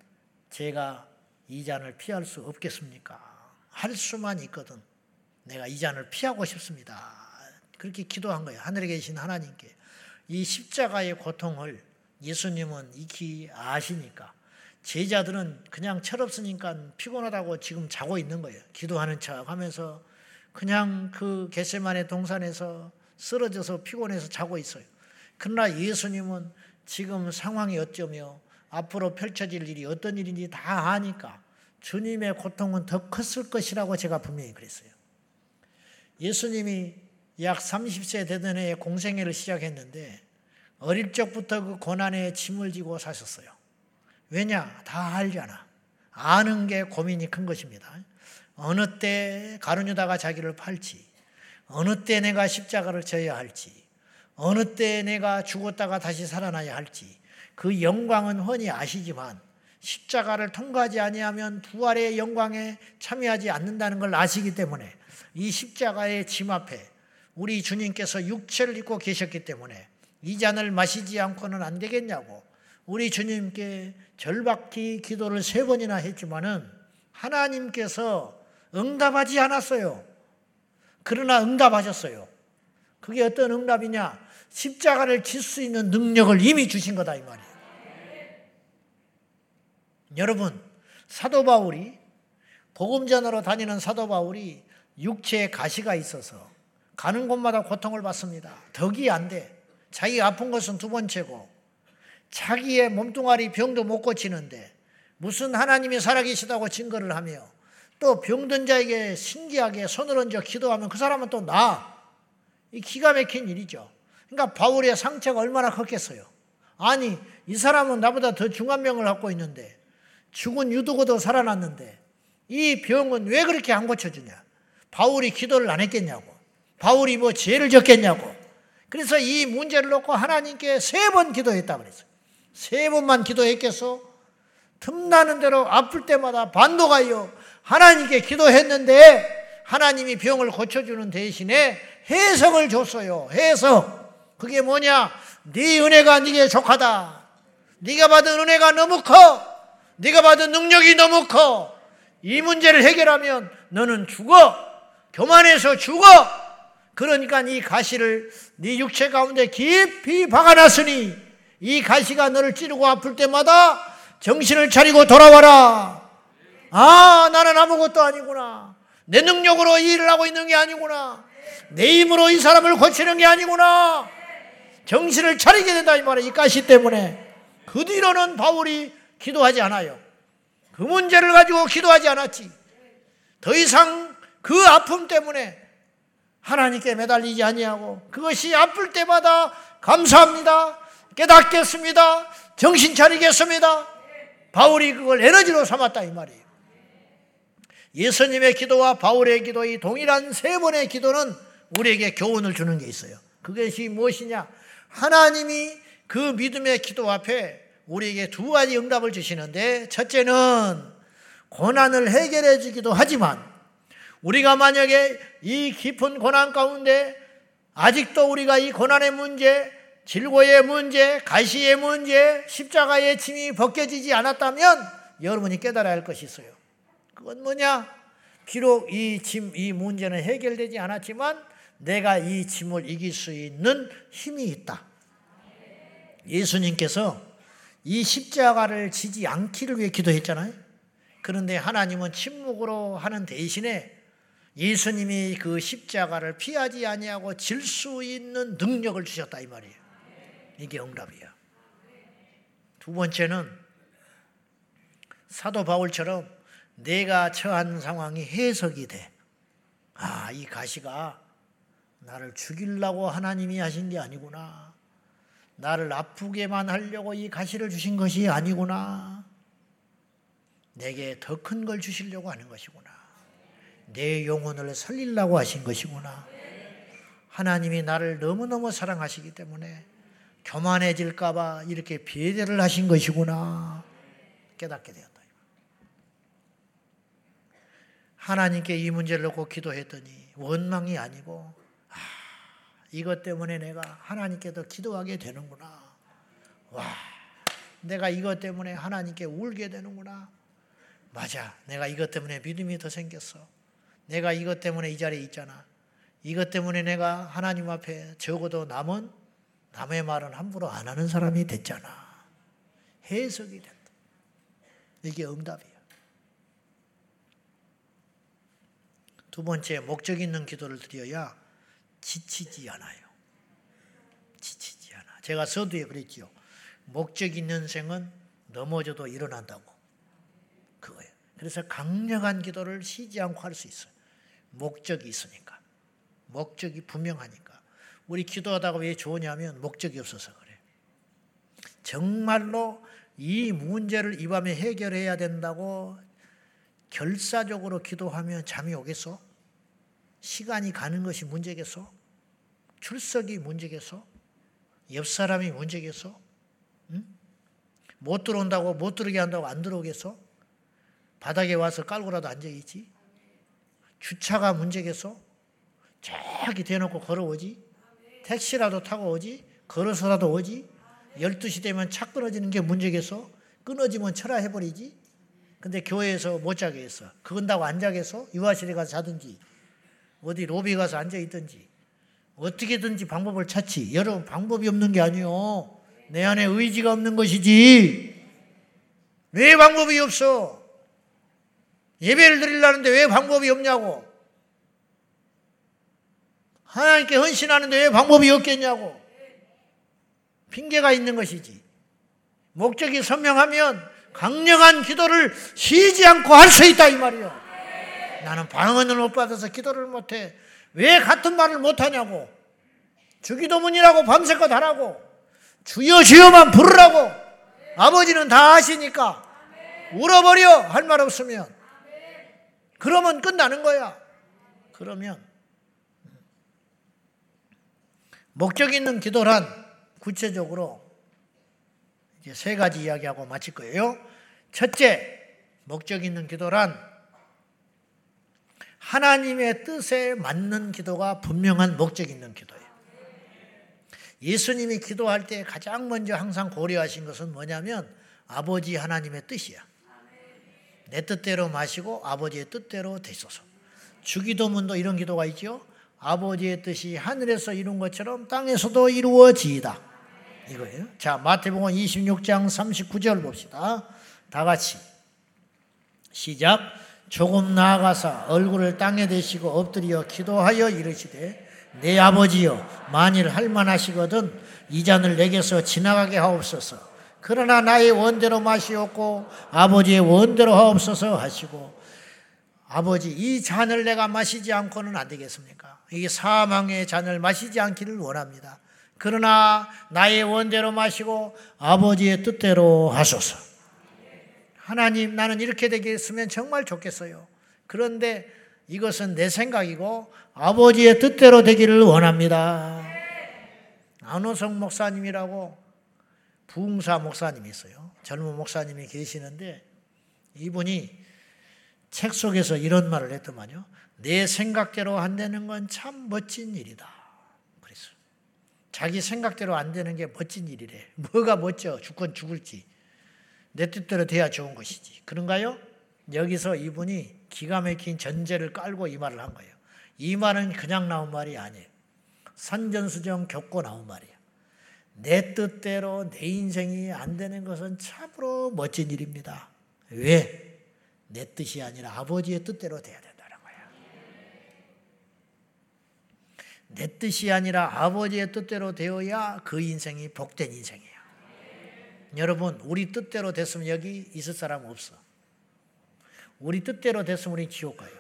제가 이 잔을 피할 수 없겠습니까? 할 수만 있거든. 내가 이 잔을 피하고 싶습니다. 그렇게 기도한 거예요. 하늘에 계신 하나님께. 이 십자가의 고통을 예수님은 익히 아시니까 제자들은 그냥 철없으니까 피곤하다고 지금 자고 있는 거예요. 기도하는 척 하면서 그냥 그 겟세만의 동산에서 쓰러져서 피곤해서 자고 있어요. 그러나 예수님은 지금 상황이 어쩌며 앞으로 펼쳐질 일이 어떤 일인지 다 아니까 주님의 고통은 더 컸을 것이라고 제가 분명히 그랬어요. 예수님이 약 30세 되던 해에 공생애를 시작했는데 어릴 적부터 그 고난에 짐을 지고 사셨어요. 왜냐? 다 알잖아. 아는 게 고민이 큰 것입니다. 어느 때 가룟유다가 자기를 팔지, 어느 때 내가 십자가를 져야 할지, 어느 때 내가 죽었다가 다시 살아나야 할지, 그 영광은 훤히 아시지만 십자가를 통과하지 아니하면 부활의 영광에 참여하지 않는다는 걸 아시기 때문에 이 십자가의 짐 앞에 우리 주님께서 육체를 입고 계셨기 때문에 이 잔을 마시지 않고는 안 되겠냐고 우리 주님께 절박히 기도를 세 번이나 했지만은 하나님께서 응답하지 않았어요. 그러나 응답하셨어요. 그게 어떤 응답이냐? 십자가를 질 수 있는 능력을 이미 주신 거다 이 말이에요. 여러분, 사도 바울이 복음전으로 다니는 사도 바울이 육체에 가시가 있어서 가는 곳마다 고통을 받습니다. 덕이 안 돼. 자기 아픈 것은 두 번째고 자기의 몸뚱아리 병도 못 고치는데 무슨 하나님이 살아계시다고 증거를 하며 또 병든 자에게 신기하게 손을 얹어 기도하면 그 사람은 또 나. 이 기가 막힌 일이죠. 그러니까 바울의 상처가 얼마나 컸겠어요. 아니, 이 사람은 나보다 더 중한 병을 갖고 있는데 죽은 유두고도 살아났는데 이 병은 왜 그렇게 안 고쳐주냐? 바울이 기도를 안 했겠냐고. 바울이 뭐 죄를 졌겠냐고. 그래서 이 문제를 놓고 하나님께 세 번 기도했다 그랬어요. 세 번만 기도했겠어? 틈나는 대로 아플 때마다 반도가요. 하나님께 기도했는데 하나님이 병을 고쳐주는 대신에 해석을 줬어요. 해석. 그게 뭐냐? 네 은혜가 네게 족하다. 네가 받은 은혜가 너무 커. 네가 받은 능력이 너무 커. 이 문제를 해결하면 너는 죽어. 교만해서 죽어. 그러니까 이 가시를 네 육체 가운데 깊이 박아놨으니 이 가시가 너를 찌르고 아플 때마다 정신을 차리고 돌아와라. 아, 나는 아무것도 아니구나. 내 능력으로 일을 하고 있는 게 아니구나. 내 힘으로 이 사람을 고치는 게 아니구나. 정신을 차리게 된다 이 말이야. 이 가시 때문에. 그 뒤로는 바울이 기도하지 않아요. 그 문제를 가지고 기도하지 않았지. 더 이상 그 아픔 때문에 하나님께 매달리지 아니하고 그것이 아플 때마다 감사합니다. 깨닫겠습니다. 정신 차리겠습니다. 바울이 그걸 에너지로 삼았다 이 말이에요. 예수님의 기도와 바울의 기도 이 동일한 세 번의 기도는 우리에게 교훈을 주는 게 있어요. 그것이 무엇이냐? 하나님이 그 믿음의 기도 앞에 우리에게 두 가지 응답을 주시는데 첫째는 고난을 해결해 주기도 하지만 우리가 만약에 이 깊은 고난 가운데 아직도 우리가 이 고난의 문제, 질고의 문제, 가시의 문제, 십자가의 짐이 벗겨지지 않았다면 여러분이 깨달아야 할 것이 있어요. 그건 뭐냐? 비록 이 짐, 이 문제는 해결되지 않았지만 내가 이 짐을 이길 수 있는 힘이 있다. 예수님께서 이 십자가를 지지 않기를 위해 기도했잖아요. 그런데 하나님은 침묵으로 하는 대신에 예수님이 그 십자가를 피하지 아니하고 질 수 있는 능력을 주셨다 이 말이에요. 이게 응답이야. 두 번째는 사도 바울처럼 내가 처한 상황이 해석이 돼. 아, 이 가시가 나를 죽이려고 하나님이 하신 게 아니구나. 나를 아프게만 하려고 이 가시를 주신 것이 아니구나. 내게 더 큰 걸 주시려고 하는 것이구나. 내 영혼을 살리려고 하신 것이구나. 하나님이 나를 너무너무 사랑하시기 때문에 교만해질까봐 이렇게 비대를 하신 것이구나. 깨닫게 되었다. 하나님께 이 문제를 놓고 기도했더니 원망이 아니고 아, 이것 때문에 내가 하나님께 더 기도하게 되는구나. 와, 내가 이것 때문에 하나님께 울게 되는구나. 맞아, 내가 이것 때문에 믿음이 더 생겼어. 내가 이것 때문에 이 자리에 있잖아. 이것 때문에 내가 하나님 앞에 적어도 남은 남의 말은 함부로 안 하는 사람이 됐잖아. 해석이 된다. 이게 응답이야. 두 번째 목적 있는 기도를 드려야 지치지 않아요. 지치지 않아. 제가 서두에 그랬지요. 목적 있는 생은 넘어져도 일어난다고. 그거예요. 그래서 강력한 기도를 쉬지 않고 할 수 있어요. 목적이 있으니까. 목적이 분명하니까. 우리 기도하다가 왜 좋으냐면 목적이 없어서 그래. 정말로 이 문제를 이 밤에 해결해야 된다고 결사적으로 기도하면 잠이 오겠어? 시간이 가는 것이 문제겠어? 출석이 문제겠어? 옆 사람이 문제겠어? 응? 못 들어온다고 못 들어게 한다고 안 들어오겠어? 바닥에 와서 깔고라도 앉아 있지? 주차가 문제겠어? 저기 대놓고 걸어오지? 택시라도 타고 오지? 걸어서라도 오지? 12시 되면 차 끊어지는 게 문제겠어? 끊어지면 철화해버리지? 근데 교회에서 못 자게 했어. 그건다고 안 자겠어? 유아실에 가서 자든지, 어디 로비 가서 앉아 있든지, 어떻게든지 방법을 찾지. 여러분, 방법이 없는 게 아니요. 내 안에 의지가 없는 것이지. 왜 방법이 없어? 예배를 드리려는데 왜 방법이 없냐고. 하나님께 헌신하는데 왜 방법이 없겠냐고. 핑계가 있는 것이지. 목적이 선명하면 강력한 기도를 쉬지 않고 할 수 있다 이 말이요. 나는 방언을 못 받아서 기도를 못해. 왜 같은 말을 못하냐고. 주기도문이라고 밤새껏 하라고. 주여 주여만 부르라고. 아버지는 다 아시니까. 울어버려 할 말 없으면. 그러면 끝나는 거야. 그러면 목적 있는 기도란 구체적으로 이제 세 가지 이야기하고 마칠 거예요. 첫째, 목적 있는 기도란 하나님의 뜻에 맞는 기도가 분명한 목적 있는 기도예요. 예수님이 기도할 때 가장 먼저 항상 고려하신 것은 뭐냐면 아버지 하나님의 뜻이야. 내 뜻대로 마시고 아버지의 뜻대로 되소서. 주기도문도 이런 기도가 있죠. 아버지의 뜻이 하늘에서 이룬 것처럼 땅에서도 이루어지이다. 이거예요. 자, 마태복음 26장 39절 봅시다. 다 같이 시작. 조금 나아가서 얼굴을 땅에 대시고 엎드려 기도하여 이르시되 내 아버지여 만일 할만하시거든 이 잔을 내게서 지나가게 하옵소서. 그러나 나의 원대로 마시옵고 아버지의 원대로 하옵소서 하시고 아버지 이 잔을 내가 마시지 않고는 안 되겠습니까? 이 사망의 잔을 마시지 않기를 원합니다. 그러나 나의 원대로 마시고 아버지의 뜻대로 하소서. 하나님 나는 이렇게 되겠으면 정말 좋겠어요. 그런데 이것은 내 생각이고 아버지의 뜻대로 되기를 원합니다. 안호성 목사님이라고 부흥사 목사님이 있어요. 젊은 목사님이 계시는데 이분이 책 속에서 이런 말을 했더만요. 내 생각대로 안 되는 건 참 멋진 일이다. 그랬어. 자기 생각대로 안 되는 게 멋진 일이래. 뭐가 멋져? 죽건 죽을지. 내 뜻대로 돼야 좋은 것이지. 그런가요? 여기서 이분이 기가 막힌 전제를 깔고 이 말을 한 거예요. 이 말은 그냥 나온 말이 아니에요. 산전수정 겪고 나온 말이에요. 내 뜻대로 내 인생이 안 되는 것은 참으로 멋진 일입니다. 왜? 내 뜻이 아니라 아버지의 뜻대로 돼야 된다는 거야. 내 뜻이 아니라 아버지의 뜻대로 되어야 그 인생이 복된 인생이야. 여러분, 우리 뜻대로 됐으면 여기 있을 사람 없어. 우리 뜻대로 됐으면 우리 지옥 가요.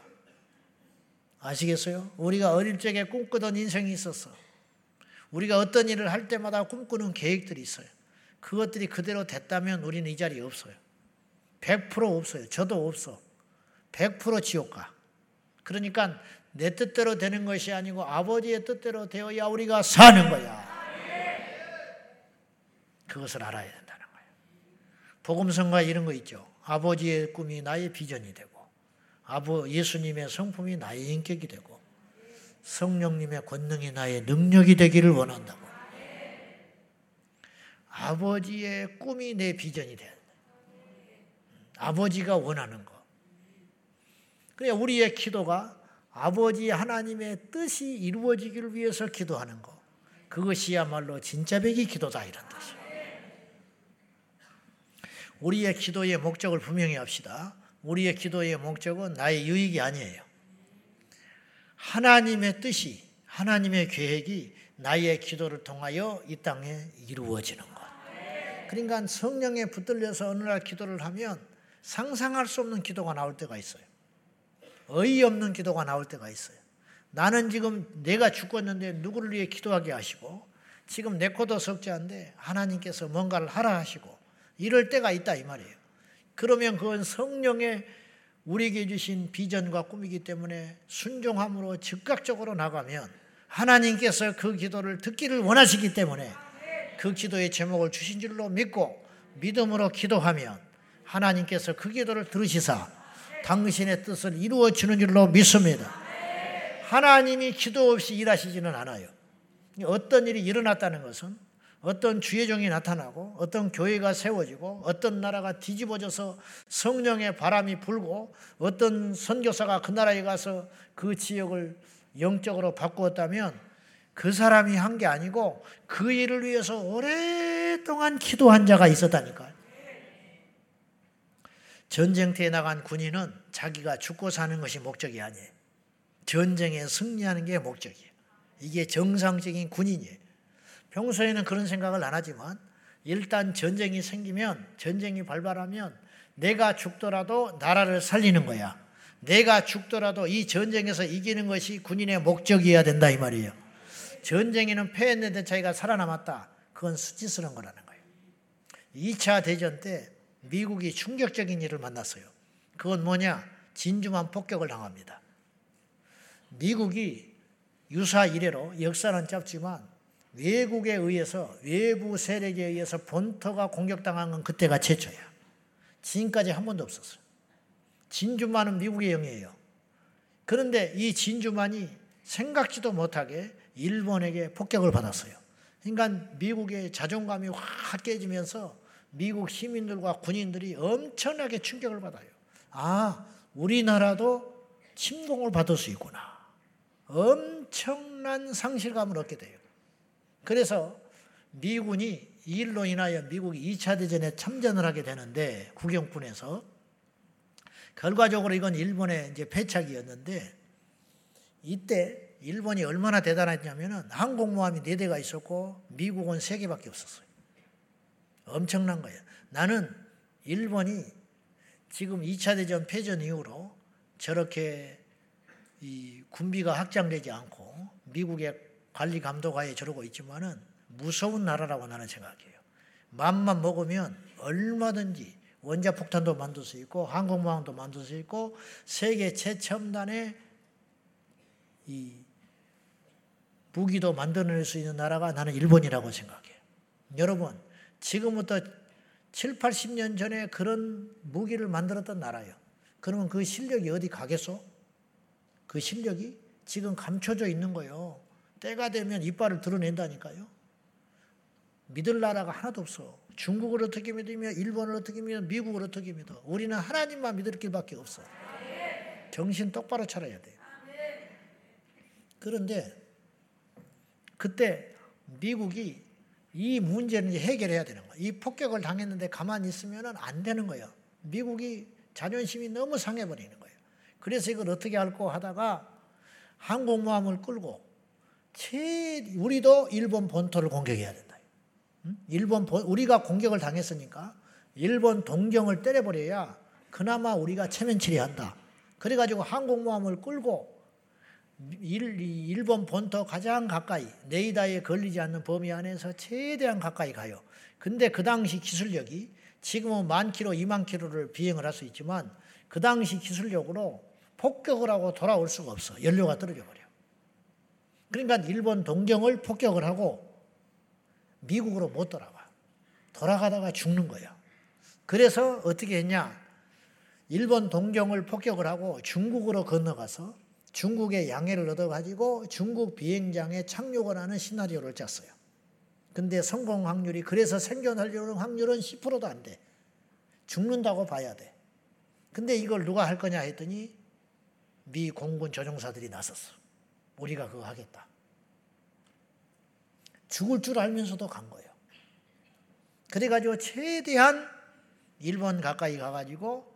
아시겠어요? 우리가 어릴 적에 꿈꾸던 인생이 있었어. 우리가 어떤 일을 할 때마다 꿈꾸는 계획들이 있어요. 그것들이 그대로 됐다면 우리는 이 자리에 없어요. 100% 없어요. 저도 없어. 100% 지옥 가. 그러니까 내 뜻대로 되는 것이 아니고 아버지의 뜻대로 되어야 우리가 사는 거야. 그것을 알아야 거예요. 복음성가 이런 거 있죠. 아버지의 꿈이 나의 비전이 되고, 아버 예수님의 성품이 나의 인격이 되고, 성령님의 권능이 나의 능력이 되기를 원한다고. 아버지의 꿈이 내 비전이 돼. 아버지가 원하는 거. 그래 우리의 기도가 아버지 하나님의 뜻이 이루어지기를 위해서 기도하는 거. 그것이야말로 진짜 백이 기도다 이런 뜻이에요. 우리의 기도의 목적을 분명히 합시다. 우리의 기도의 목적은 나의 유익이 아니에요. 하나님의 뜻이 하나님의 계획이 나의 기도를 통하여 이 땅에 이루어지는 것. 그러니까 성령에 붙들려서 어느 날 기도를 하면 상상할 수 없는 기도가 나올 때가 있어요. 어이없는 기도가 나올 때가 있어요. 나는 지금 내가 죽었는데 누구를 위해 기도하게 하시고 지금 내 코도 석자인데 하나님께서 뭔가를 하라 하시고 이럴 때가 있다 이 말이에요. 그러면 그건 성령의 우리에게 주신 비전과 꿈이기 때문에 순종함으로 즉각적으로 나가면 하나님께서 그 기도를 듣기를 원하시기 때문에 그 기도의 제목을 주신 줄로 믿고 믿음으로 기도하면 하나님께서 그 기도를 들으시사 당신의 뜻을 이루어 주는 줄로 믿습니다. 하나님이 기도 없이 일하시지는 않아요. 어떤 일이 일어났다는 것은 어떤 주의 종이 나타나고 어떤 교회가 세워지고 어떤 나라가 뒤집어져서 성령의 바람이 불고 어떤 선교사가 그 나라에 가서 그 지역을 영적으로 바꾸었다면 그 사람이 한 게 아니고 그 일을 위해서 오랫동안 기도한 자가 있었다니까요. 전쟁터에 나간 군인은 자기가 죽고 사는 것이 목적이 아니에요. 전쟁에 승리하는 게 목적이에요. 이게 정상적인 군인이에요. 평소에는 그런 생각을 안 하지만 일단 전쟁이 생기면 전쟁이 발발하면 내가 죽더라도 나라를 살리는 거야. 내가 죽더라도 이 전쟁에서 이기는 것이 군인의 목적이어야 된다 이 말이에요. 전쟁에는 패했는데 자기가 살아남았다. 그건 수치스러운 거라는 거예요. 2차 대전 때 미국이 충격적인 일을 만났어요. 그건 뭐냐? 진주만 폭격을 당합니다. 미국이 유사 이래로 역사는 짧지만 외국에 의해서 외부 세력에 의해서 본토가 공격당한 건 그때가 최초야. 지금까지 한 번도 없었어요. 진주만은 미국의 영이에요. 그런데 이 진주만이 생각지도 못하게 일본에게 폭격을 받았어요. 그러니까 미국의 자존감이 확 깨지면서 미국 시민들과 군인들이 엄청나게 충격을 받아요. 아, 우리나라도 침공을 받을 수 있구나. 엄청난 상실감을 얻게 돼요. 그래서 미군이 이 일로 인하여 미국이 2차 대전에 참전을 하게 되는데 국영군에서 결과적으로 이건 일본의 이제 패착이었는데 이때 일본이 얼마나 대단했냐면은 항공모함이 4대가 있었고 미국은 3개밖에 없었어요. 엄청난 거예요. 나는 일본이 지금 2차 대전 패전 이후로 저렇게 이 군비가 확장되지 않고 미국의 관리 감독하에 저러고 있지만은 무서운 나라라고 나는 생각해요. 맘만 먹으면 얼마든지 원자 폭탄도 만들 수 있고 항공모함도 만들 수 있고 세계 최첨단의 이 무기도 만들어낼 수 있는 나라가 나는 일본이라고 생각해요. 여러분 지금부터 7, 80년 전에 그런 무기를 만들었던 나라예요. 그러면 그 실력이 어디 가겠소? 그 실력이 지금 감춰져 있는 거예요. 때가 되면 이빨을 드러낸다니까요. 믿을 나라가 하나도 없어. 중국을 어떻게 믿으며 일본을 어떻게 믿으며 미국을 어떻게 믿어. 우리는 하나님만 믿을 길밖에 없어. 정신 똑바로 차려야 돼. 그런데 그때 미국이 이 문제는 해결해야 되는 거야. 이 폭격을 당했는데 가만히 있으면 안 되는 거예요. 미국이 자존심이 너무 상해버리는 거예요. 그래서 이걸 어떻게 할거 하다가 항공모함을 끌고 최 우리도 일본 본토를 공격해야 된다. 일본 본, 우리가 공격을 당했으니까 일본 동경을 때려버려야 그나마 우리가 체면 처리한다. 그래가지고 항공모함을 끌고 일, 일본 본토 가장 가까이 네이다에 걸리지 않는 범위 안에서 최대한 가까이 가요. 근데 그 당시 기술력이 지금은 만 킬로, 이만 킬로를 비행을 할 수 있지만 그 당시 기술력으로 폭격을 하고 돌아올 수가 없어. 연료가 떨어져 버려. 그러니까 일본 동경을 폭격을 하고 미국으로 못 돌아가. 돌아가다가 죽는 거야. 그래서 어떻게 했냐? 일본 동경을 폭격을 하고 중국으로 건너가서 중국의 양해를 얻어가지고 중국 비행장에 착륙을 하는 시나리오를 짰어요. 근데 성공 확률이 그래서 생존하려는 확률은 10%도 안 돼. 죽는다고 봐야 돼. 근데 이걸 누가 할 거냐 했더니 미 공군 조종사들이 나섰어. 우리가 그거 하겠다. 죽을 줄 알면서도 간 거예요. 그래가지고 최대한 일본 가까이 가가지고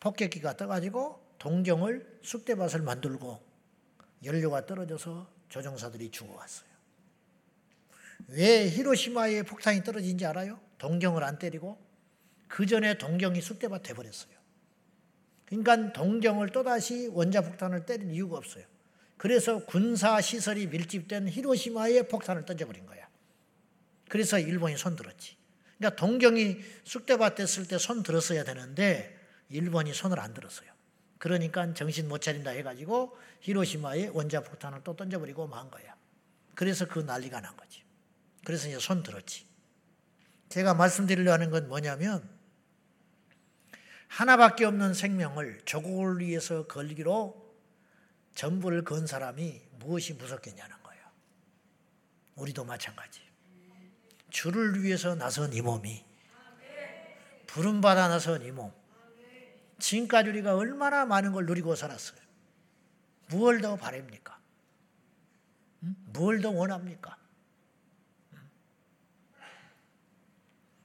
폭격기가 떠가지고 동경을 쑥대밭을 만들고 연료가 떨어져서 조종사들이 죽어갔어요. 왜 히로시마에 폭탄이 떨어진지 알아요? 동경을 안 때리고 그 전에 동경이 쑥대밭 돼버렸어요. 그러니까 동경을 또다시 원자폭탄을 때릴 이유가 없어요. 그래서 군사 시설이 밀집된 히로시마에 폭탄을 던져버린 거야. 그래서 일본이 손 들었지. 그러니까 동경이 쑥대밭 됐을 때손 들었어야 되는데 일본이 손을 안 들었어요. 그러니까 정신 못 차린다 해가지고 히로시마에 원자 폭탄을 또 던져버리고 만 거야. 그래서 그 난리가 난 거지. 그래서 이제 손 들었지. 제가 말씀드리려 하는 건 뭐냐면 하나밖에 없는 생명을 조국을 위해서 걸기로 전부를 건 사람이 무엇이 무섭겠냐는 거예요. 우리도 마찬가지. 주를 위해서 나선 이 몸이 부름받아 나선 이 몸. 지금까지 우리가 얼마나 많은 걸 누리고 살았어요. 무엇 더 바랍니까? 무엇 더 원합니까?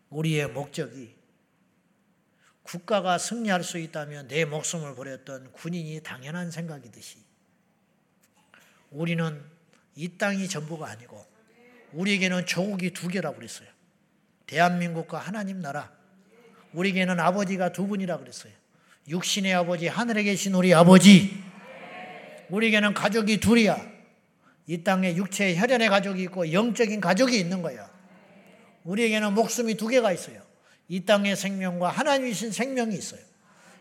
우리의 목적이 국가가 승리할 수 있다면 내 목숨을 버렸던 군인이 당연한 생각이듯이 우리는 이 땅이 전부가 아니고 우리에게는 조국이 두 개라고 그랬어요. 대한민국과 하나님 나라. 우리에게는 아버지가 두 분이라 그랬어요. 육신의 아버지, 하늘에 계신 우리 아버지. 우리에게는 가족이 둘이야. 이 땅에 육체의 혈연의 가족이 있고 영적인 가족이 있는 거야. 우리에게는 목숨이 두 개가 있어요. 이 땅의 생명과 하나님이신 생명이 있어요.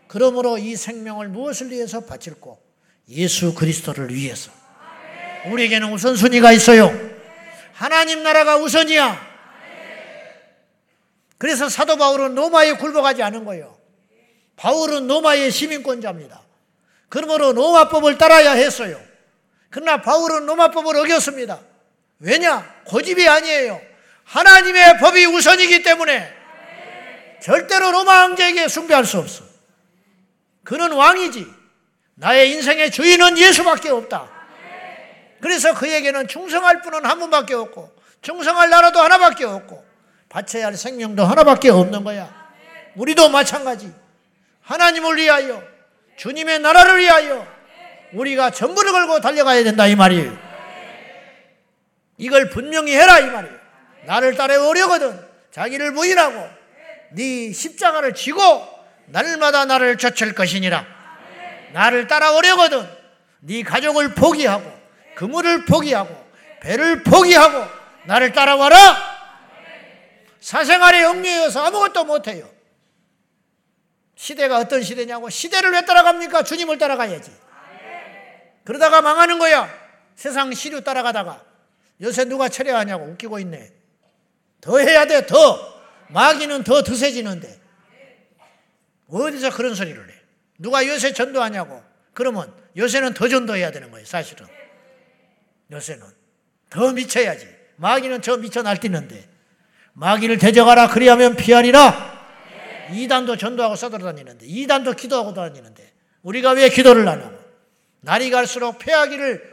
그러므로 이 생명을 무엇을 위해서 바칠고 예수 그리스도를 위해서 우리에게는 우선순위가 있어요. 하나님 나라가 우선이야. 그래서 사도 바울은 로마에 굴복하지 않은 거예요. 바울은 로마의 시민권자입니다. 그러므로 로마법을 따라야 했어요. 그러나 바울은 로마법을 어겼습니다. 왜냐? 고집이 아니에요. 하나님의 법이 우선이기 때문에 절대로 로마 황제에게 숭배할 수 없어. 그는 왕이지. 나의 인생의 주인은 예수밖에 없다. 그래서 그에게는 충성할 분은 한 분밖에 없고, 충성할 나라도 하나밖에 없고, 바쳐야 할 생명도 하나밖에 없는 거야. 우리도 마찬가지. 하나님을 위하여, 주님의 나라를 위하여, 우리가 전부를 걸고 달려가야 된다, 이 말이에요. 이걸 분명히 해라, 이 말이에요. 나를 따라오려거든 자기를 부인하고, 네 십자가를 지고 날마다 나를 쫓을 것이니라. 나를 따라오려거든 네 가족을 포기하고 그물을 포기하고 배를 포기하고 나를 따라와라. 사생활에 얽매여서 아무것도 못해요. 시대가 어떤 시대냐고 시대를 왜 따라갑니까? 주님을 따라가야지. 그러다가 망하는 거야. 세상 시류 따라가다가 요새 누가 철회하냐고 웃기고 있네. 더 해야 돼, 더. 마귀는 더 드세지는데 어디서 그런 소리를 해? 누가 요새 전도하냐고? 그러면 요새는 더 전도해야 되는 거예요, 사실은. 요새는 더 미쳐야지. 마귀는 저 미쳐 날뛰는데 마귀를 대적하라 그리하면 피하리라. 이단도 전도하고 써돌아다니는데 이단도 기도하고 다니는데 우리가 왜 기도를 안 하고 날이 갈수록 폐하기를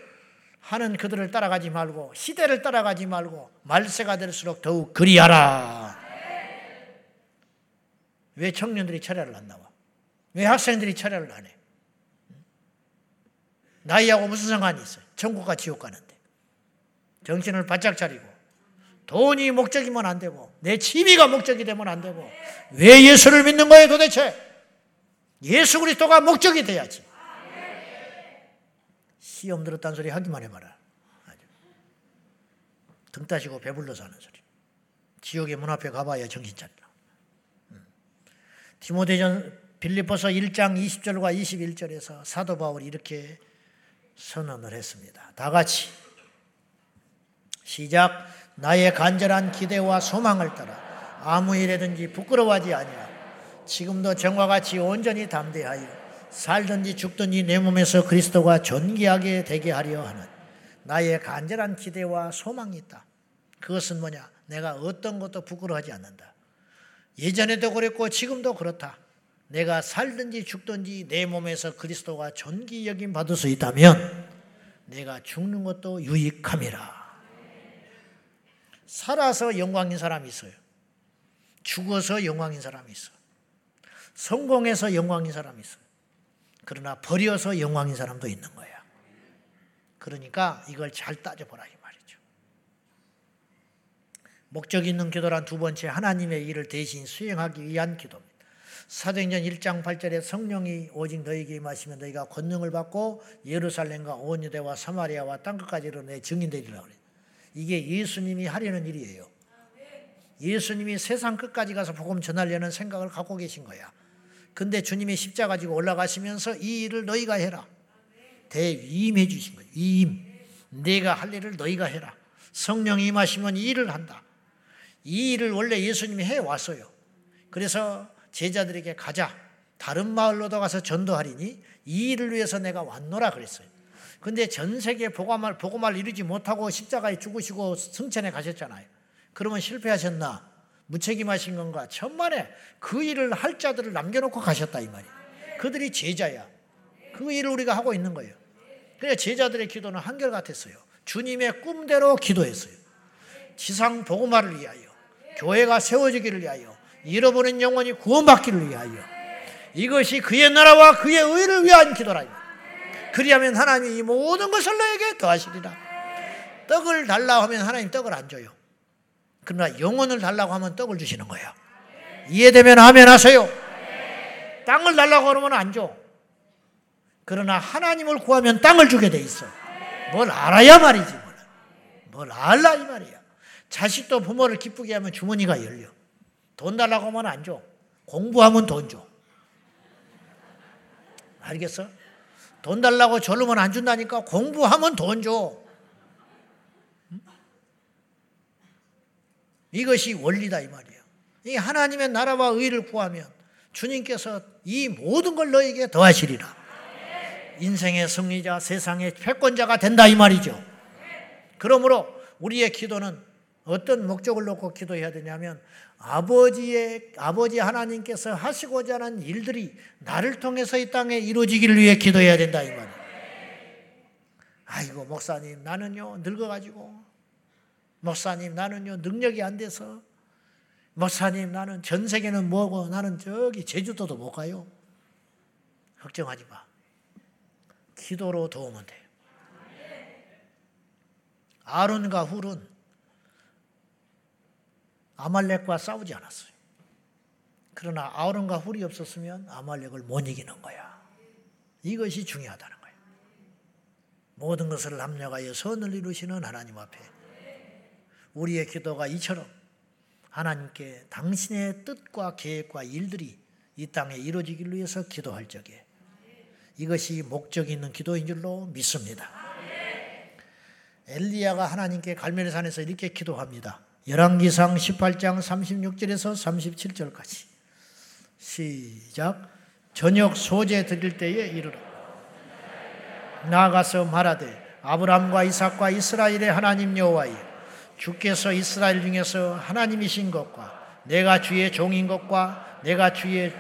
하는 그들을 따라가지 말고 시대를 따라가지 말고 말세가 될수록 더욱 그리하라. 왜 청년들이 철야를 안 나와? 왜 학생들이 철야를 안 해? 나이하고 무슨 상관이 있어요? 천국과 지옥 가는데. 정신을 바짝 차리고 돈이 목적이면 안 되고 내 취미가 목적이 되면 안 되고 왜 예수를 믿는 거예요 도대체? 예수 그리스도가 목적이 돼야지. 시험 들었다는 소리 하기만 해봐라. 등 따시고 배불러서 하는 소리. 지옥의 문 앞에 가봐야 정신 차리라. 디모데전 빌립보서 1장 20절과 21절에서 사도 바울이 이렇게 선언을 했습니다. 다 같이 시작 나의 간절한 기대와 소망을 따라 아무 일에든지 부끄러워하지 아니하 지금도 정과 같이 온전히 담대하여 살든지 죽든지 내 몸에서 그리스도가 존귀하게 되게 하려 하는 나의 간절한 기대와 소망이 있다. 그것은 뭐냐? 내가 어떤 것도 부끄러워하지 않는다. 예전에도 그랬고 지금도 그렇다. 내가 살든지 죽든지 내 몸에서 그리스도가 존귀 여김 받을 수 있다면 내가 죽는 것도 유익함이라. 살아서 영광인 사람이 있어요. 죽어서 영광인 사람이 있어. 성공해서 영광인 사람이 있어. 그러나 버려서 영광인 사람도 있는 거야. 그러니까 이걸 잘 따져보라 이 말이죠. 목적 있는 기도란 두 번째 하나님의 일을 대신 수행하기 위한 기도입니다. 사도행전 1장 8절에 성령이 오직 너희에게 임하시면 너희가 권능을 받고 예루살렘과 온 유대와 사마리아와 땅 끝까지 이내 증인 되리라 그래요. 이게 예수님이 하려는 일이에요. 예수님이 세상 끝까지 가서 복음 전하려는 생각을 갖고 계신 거야. 근데 주님이 십자가 지고 올라가시면서 이 일을 너희가 해라. 대위임해 주신 거예요. 위임. 내가 할 일을 너희가 해라. 성령이 임하시면 이 일을 한다. 이 일을 원래 예수님이 해 왔어요. 그래서 제자들에게 가자. 다른 마을로도 가서 전도하리니 이 일을 위해서 내가 왔노라 그랬어요. 근데 전 세계 복음을 복음을 이루지 못하고 십자가에 죽으시고 승천에 가셨잖아요. 그러면 실패하셨나? 무책임하신 건가? 천만에 그 일을 할 자들을 남겨놓고 가셨다 이 말이에요. 그들이 제자야. 그 일을 우리가 하고 있는 거예요. 그래 제자들의 기도는 한결같았어요. 주님의 꿈대로 기도했어요. 지상 복음화를 위하여, 교회가 세워지기를 위하여, 잃어버린 영혼이 구원받기를 위하여. 이것이 그의 나라와 그의 의를 위한 기도라. 그리하면 하나님이 모든 것을 너에게 더하시리라. 떡을 달라고 하면 하나님 떡을 안 줘요. 그러나 영혼을 달라고 하면 떡을 주시는 거예요. 이해되면 아멘 하세요. 땅을 달라고 그러면 안 줘. 그러나 하나님을 구하면 땅을 주게 돼 있어. 뭘 알아야 말이지. 뭘, 뭘 알라 이 말이야. 자식도 부모를 기쁘게 하면 주머니가 열려. 돈 달라고 하면 안 줘. 공부하면 돈 줘. 알겠어? 돈 달라고 졸르면 안 준다니까 공부하면 돈 줘. 이것이 원리다 이 말이에요. 이 하나님의 나라와 의를 구하면 주님께서 이 모든 걸 너에게 더하시리라. 인생의 승리자, 세상의 패권자가 된다 이 말이죠. 그러므로 우리의 기도는 어떤 목적을 놓고 기도해야 되냐면 아버지의 아버지 하나님께서 하시고자 하는 일들이 나를 통해서 이 땅에 이루어지기를 위해 기도해야 된다 이 말이에요. 아이고 목사님 나는요 늙어가지고 목사님 나는요 능력이 안 돼서 목사님 나는 전 세계는 뭐고 나는 저기 제주도도 못 가요. 걱정하지 마. 기도로 도우면 돼요. 아론과 훌은 아말렉과 싸우지 않았어요. 그러나 아론과 훌이 없었으면 아말렉을 못 이기는 거야. 이것이 중요하다는 거예요. 모든 것을 합력하여 선을 이루시는 하나님 앞에 우리의 기도가 이처럼 하나님께 당신의 뜻과 계획과 일들이 이 땅에 이루어지기 위해서 기도할 적에 이것이 목적 있는 기도인 줄로 믿습니다. 엘리야가 하나님께 갈멜산에서 이렇게 기도합니다. 열왕기상 18장 36절에서 37절까지 시작 저녁 소재 드릴 때에 이르러 나아가서 말하되 아브람과 이삭과 이스라엘의 하나님 여호와여 주께서 이스라엘 중에서 하나님이신 것과 내가 주의 종인 것과 내가 주의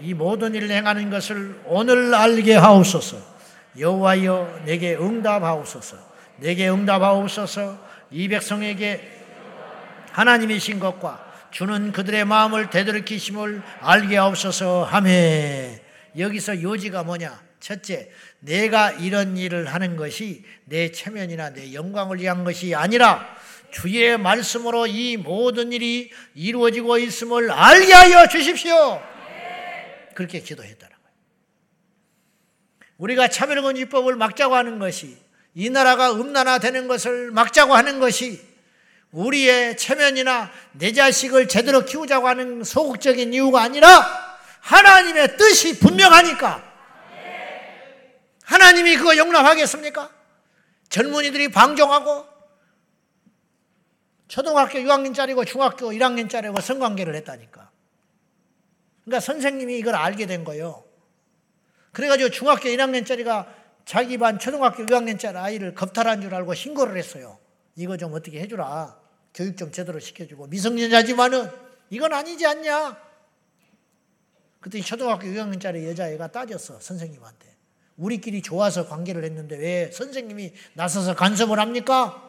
이 모든 일을 행하는 것을 오늘 알게 하옵소서. 여호와여 내게 응답하옵소서. 내게 응답하옵소서. 이 백성에게 하나님이신 것과 주는 그들의 마음을 되돌이키심을 알게 하옵소서 하매 여기서 요지가 뭐냐? 첫째, 내가 이런 일을 하는 것이 내 체면이나 내 영광을 위한 것이 아니라 주의 말씀으로 이 모든 일이 이루어지고 있음을 알게 하여 주십시오. 그렇게 기도했다는 거예요. 우리가 차별건 율법을 막자고 하는 것이 이 나라가 음란화 되는 것을 막자고 하는 것이 우리의 체면이나 내 자식을 제대로 키우자고 하는 소극적인 이유가 아니라 하나님의 뜻이 분명하니까 하나님이 그거 용납하겠습니까? 젊은이들이 방종하고 초등학교 6학년짜리고 중학교 1학년짜리고 성관계를 했다니까. 그러니까 선생님이 이걸 알게 된 거예요. 그래가지고 중학교 1학년짜리가 자기 반 초등학교 6학년짜리 아이를 겁탈한 줄 알고 신고를 했어요. 이거 좀 어떻게 해주라. 교육 좀 제대로 시켜주고. 미성년자지만은 이건 아니지 않냐? 그때 초등학교 6학년짜리 여자애가 따졌어. 선생님한테. 우리끼리 좋아서 관계를 했는데 왜 선생님이 나서서 간섭을 합니까?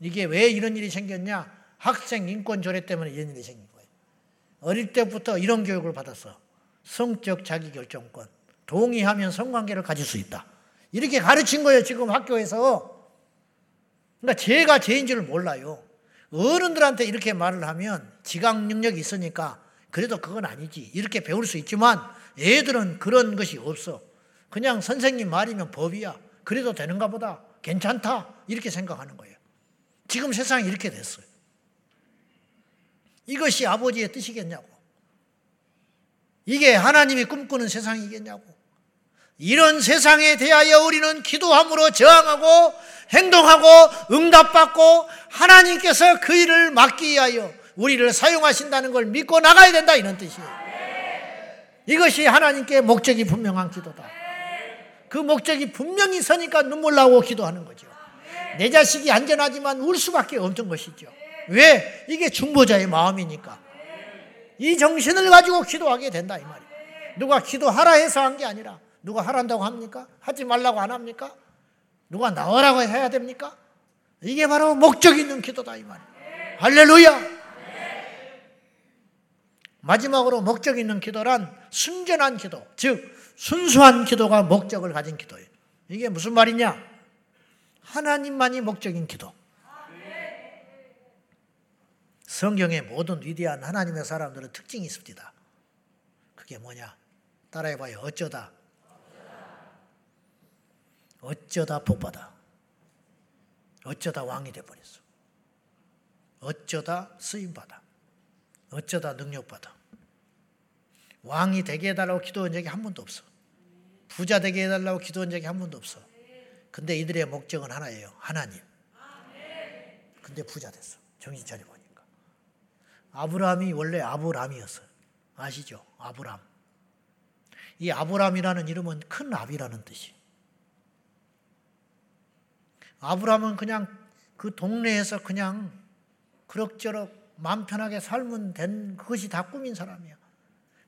이게 왜 이런 일이 생겼냐? 학생 인권 조례 때문에 이런 일이 생긴 거예요. 어릴 때부터 이런 교육을 받았어. 성적 자기결정권. 동의하면 성관계를 가질 수 있다. 이렇게 가르친 거예요, 지금 학교에서. 그러니까 제가 죄인 줄 몰라요. 어른들한테 이렇게 말을 하면 지각 능력이 있으니까 그래도 그건 아니지. 이렇게 배울 수 있지만 애들은 그런 것이 없어. 그냥 선생님 말이면 법이야. 그래도 되는가 보다. 괜찮다. 이렇게 생각하는 거예요. 지금 세상이 이렇게 됐어요. 이것이 아버지의 뜻이겠냐고. 이게 하나님이 꿈꾸는 세상이겠냐고. 이런 세상에 대하여 우리는 기도함으로 저항하고 행동하고 응답받고 하나님께서 그 일을 막기 위하여 우리를 사용하신다는 걸 믿고 나가야 된다 이런 뜻이에요. 이것이 하나님께 목적이 분명한 기도다. 그 목적이 분명히 서니까 눈물 나고 기도하는 거죠. 내 자식이 안전하지만 울 수밖에 없는 것이죠. 왜? 이게 중보자의 마음이니까. 이 정신을 가지고 기도하게 된다 이 말이에요. 누가 기도하라 해서 한 게 아니라 누가 하란다고 합니까? 하지 말라고 안 합니까? 누가 나오라고 해야 됩니까? 이게 바로 목적 있는 기도다 이 말이에요. 할렐루야. 마지막으로 목적 있는 기도란 순전한 기도, 즉 순수한 기도가 목적을 가진 기도예요. 이게 무슨 말이냐? 하나님만이 목적인 기도. 성경의 모든 위대한 하나님의 사람들은 특징이 있습니다. 그게 뭐냐? 따라해봐요. 어쩌다. 어쩌다 복받아. 어쩌다 왕이 돼버렸어. 어쩌다 쓰임받아. 어쩌다 능력받아. 왕이 되게 해달라고 기도한 적이 한 번도 없어. 부자 되게 해달라고 기도한 적이 한 번도 없어. 근데 이들의 목적은 하나예요. 하나님. 근데 부자 됐어. 정신 차리고. 아브라함이 원래 아브람이었어요. 아시죠? 아브람. 이 아브람이라는 이름은 큰 압이라는 뜻이. 아브람은 그냥 그 동네에서 그냥 그럭저럭 마음 편하게 살면 된 그것이 다 꿈인 사람이야.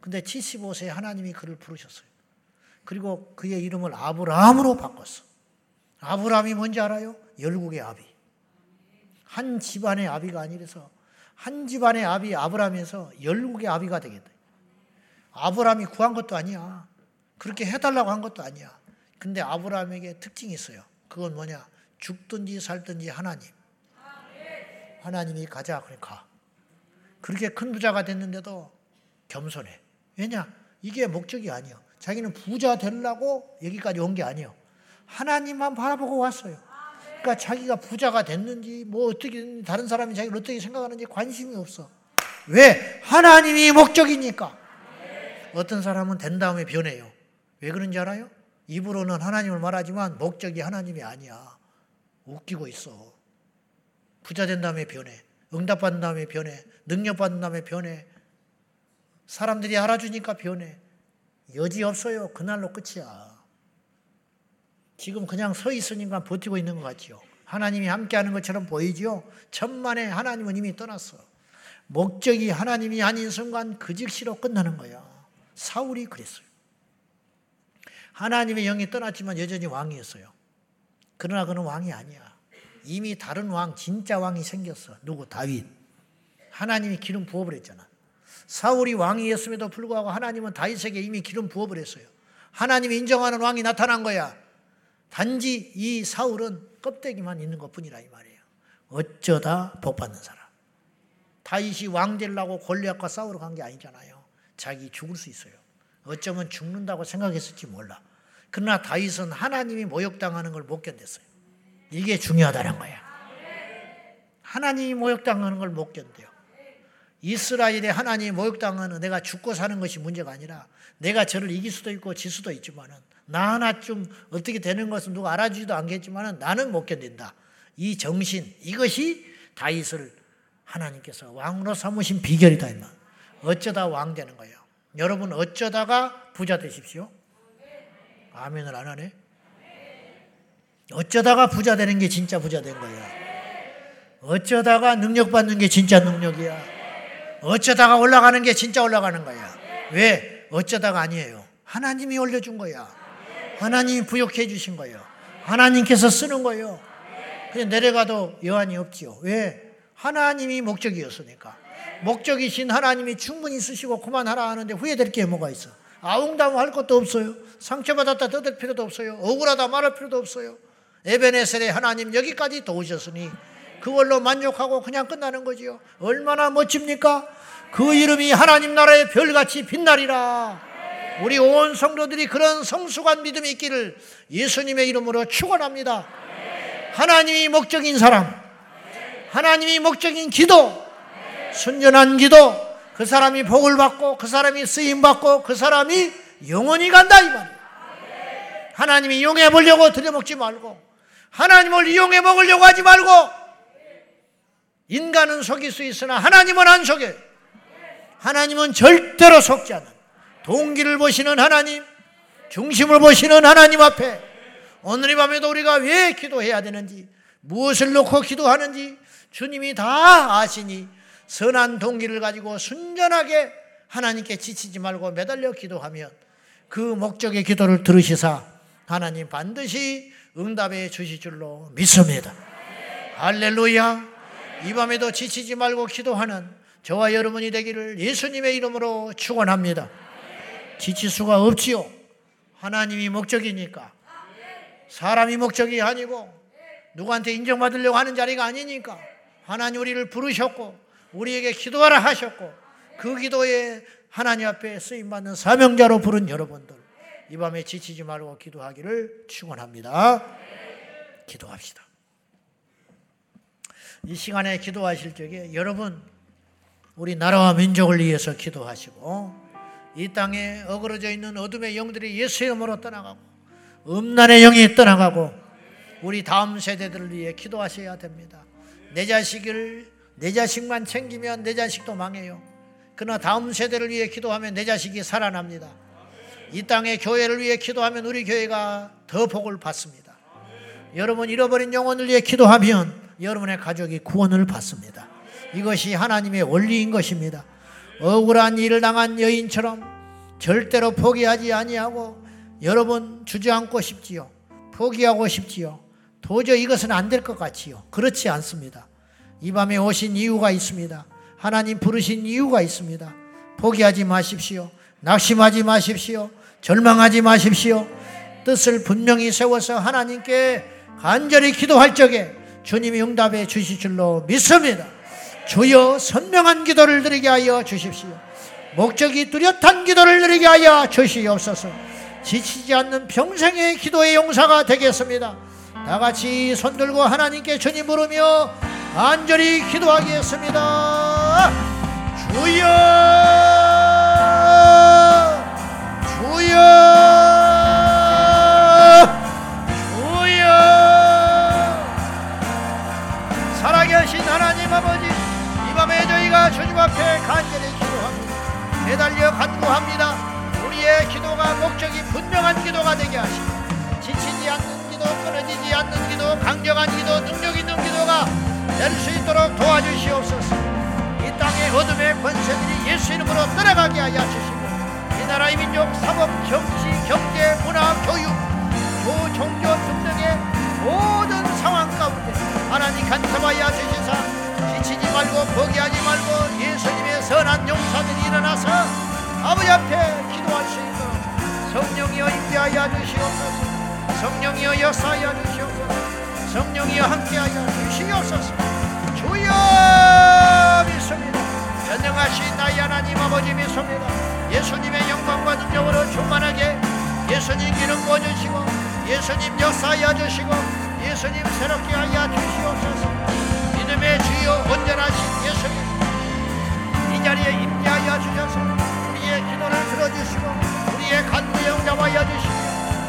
근데 75세에 하나님이 그를 부르셨어요. 그리고 그의 이름을 아브라함으로 바꿨어. 아브라함이 뭔지 알아요? 열국의 아비. 한 집안의 아비가 아니라서 한 집안의 아비 아브라함에서 열국의 아비가 되겠다. 아브라함이 구한 것도 아니야. 그렇게 해달라고 한 것도 아니야. 근데 아브라함에게 특징이 있어요. 그건 뭐냐? 죽든지 살든지 하나님. 하나님이 가자. 가. 그렇게 큰 부자가 됐는데도 겸손해. 왜냐? 이게 목적이 아니요. 자기는 부자 되려고 여기까지 온 게 아니요. 하나님만 바라보고 왔어요. 그러니까 자기가 부자가 됐는지 뭐 어떻게 다른 사람이 자기를 어떻게 생각하는지 관심이 없어. 왜? 하나님이 목적이니까. 어떤 사람은 된 다음에 변해요. 왜 그런지 알아요? 입으로는 하나님을 말하지만 목적이 하나님이 아니야. 웃기고 있어. 부자 된 다음에 변해. 응답받은 다음에 변해. 능력받은 다음에 변해. 사람들이 알아주니까 변해. 여지 없어요. 그날로 끝이야. 지금 그냥 서 있으니까 버티고 있는 것 같지요. 하나님이 함께하는 것처럼 보이지요. 천만에 하나님은 이미 떠났어. 목적이 하나님이 아닌 순간 그 즉시로 끝나는 거야. 사울이 그랬어요. 하나님의 영이 떠났지만 여전히 왕이었어요. 그러나 그는 왕이 아니야. 이미 다른 왕, 진짜 왕이 생겼어. 누구? 다윗. 하나님이 기름 부어버렸잖아. 사울이 왕이었음에도 불구하고 하나님은 다윗에게 이미 기름 부어버렸어요. 하나님이 인정하는 왕이 나타난 거야. 단지 이 사울은 껍데기만 있는 것 뿐이라 이 말이에요. 어쩌다 복 받는 사람. 다윗이 왕 되려고 골리앗과 싸우러 간 게 아니잖아요. 자기 죽을 수 있어요. 어쩌면 죽는다고 생각했을지 몰라. 그러나 다윗은 하나님이 모욕당하는 걸 못 견뎠어요. 이게 중요하다는 거야. 하나님이 모욕당하는 걸 못 견뎌요. 이스라엘의 하나님이 모욕당하는 내가 죽고 사는 것이 문제가 아니라 내가 저를 이길 수도 있고 질 수도 있지만은 나 하나쯤 어떻게 되는 것은 누가 알아주지도 않겠지만 나는 못 견딘다. 이 정신 이것이 다윗을 하나님께서 왕으로 삼으신 비결이다. 이말. 어쩌다 왕 되는 거예요. 여러분 어쩌다가 부자 되십시오. 아멘을 안 하네. 어쩌다가 부자 되는 게 진짜 부자 된 거야. 어쩌다가 능력 받는 게 진짜 능력이야. 어쩌다가 올라가는 게 진짜 올라가는 거야. 왜? 어쩌다가 아니에요. 하나님이 올려준 거야. 하나님이 부욕해 주신 거예요. 하나님께서 쓰는 거예요. 그냥 내려가도 여한이 없지요. 왜? 하나님이 목적이었으니까. 목적이신 하나님이 충분히 쓰시고 그만하라 하는데 후회될 게 뭐가 있어? 아웅다웅할 것도 없어요. 상처받았다 떠들 필요도 없어요. 억울하다 말할 필요도 없어요. 에베네셀의 하나님 여기까지 도우셨으니 그걸로 만족하고 그냥 끝나는 거지요. 얼마나 멋집니까? 그 이름이 하나님 나라의 별같이 빛나리라. 우리 온 성도들이 그런 성숙한 믿음이 있기를 예수님의 이름으로 축원합니다. 하나님이 목적인 사람, 하나님이 목적인 기도, 순전한 기도, 그 사람이 복을 받고 그 사람이 쓰임 받고 그 사람이 영원히 간다 이 말이에요. 하나님이 이용해 보려고 들여먹지 말고 하나님을 이용해 먹으려고 하지 말고 인간은 속일 수 있으나 하나님은 안 속여요. 하나님은 절대로 속지 않아요. 동기를 보시는 하나님, 중심을 보시는 하나님 앞에 오늘 이 밤에도 우리가 왜 기도해야 되는지, 무엇을 놓고 기도하는지 주님이 다 아시니 선한 동기를 가지고 순전하게 하나님께 지치지 말고 매달려 기도하면 그 목적의 기도를 들으시사 하나님 반드시 응답해 주실 줄로 믿습니다. 할렐루야. 이 밤에도 지치지 말고 기도하는 저와 여러분이 되기를 예수님의 이름으로 축원합니다. 지칠 수가 없지요. 하나님이 목적이니까. 사람이 목적이 아니고 누구한테 인정받으려고 하는 자리가 아니니까 하나님 우리를 부르셨고 우리에게 기도하라 하셨고 그 기도에 하나님 앞에 쓰임 받는 사명자로 부른 여러분들 이 밤에 지치지 말고 기도하기를 축원합니다. 기도합시다. 이 시간에 기도하실 적에 여러분 우리 나라와 민족을 위해서 기도하시고 이 땅에 어그러져 있는 어둠의 영들이 예수의 이름으로 떠나가고 음란의 영이 떠나가고 우리 다음 세대들을 위해 기도하셔야 됩니다. 내 자식을 내 자식만 챙기면 내 자식도 망해요. 그러나 다음 세대를 위해 기도하면 내 자식이 살아납니다. 이 땅의 교회를 위해 기도하면 우리 교회가 더 복을 받습니다. 여러분 잃어버린 영혼을 위해 기도하면 여러분의 가족이 구원을 받습니다. 이것이 하나님의 원리인 것입니다. 억울한 일을 당한 여인처럼 절대로 포기하지 아니하고 여러분 주저앉고 싶지요. 포기하고 싶지요. 도저히 이것은 안 될 것 같지요. 그렇지 않습니다. 이 밤에 오신 이유가 있습니다. 하나님 부르신 이유가 있습니다. 포기하지 마십시오. 낙심하지 마십시오. 절망하지 마십시오. 뜻을 분명히 세워서 하나님께 간절히 기도할 적에 주님이 응답해 주실 줄로 믿습니다. 주여 선명한 기도를 드리게 하여 주십시오. 목적이 뚜렷한 기도를 드리게 하여 주시옵소서. 지치지 않는 평생의 기도의 용사가 되겠습니다. 다 같이 손 들고 하나님께 주님 부르며 안절히 기도하겠습니다. 주여! 주여! 살아계신 하나님 아버지 이 밤에 저희가 주님 앞에 간절히 기도합니다 매달려 간구합니다 우리의 기도가 목적이 분명한 기도가 되게 하시고 지치지 않는 기도, 끊어지지 않는 기도, 강경한 기도, 능력 있는 기도가 될 수 있도록 도와주시옵소서. 이 땅의 어둠의 권세들이 예수 이름으로 떠나가게 하여 주시고 이 나라의 민족, 사법, 정치, 경제, 문화, 교육, 조, 종교 등등의 모든 상황 가운데 하나님 간섭하여 주시사 지치지 말고 포기하지 말고 예수님의 선한 용사들이 일어나서 아버지 앞에 기도할 수 있도록 성령이여 임재하여 주시옵소서. 성령이여 역사하여 주시옵소서. 성령이여 함께하여 주시옵소서. 주여 믿습니다. 전능하신 나의 하나님 아버지 믿습니다. 예수님의 영광과 능력으로 충만하게 예수님 기름 부어주시고 예수님 역사하여 주시고 예수님 새롭게 하여 주시옵소서. 믿음의 주여 온전하신 예수님. 이 자리에 임재하여 주셔서 우리의 기도를 들어주시고 우리의 간구 영접하여 주시고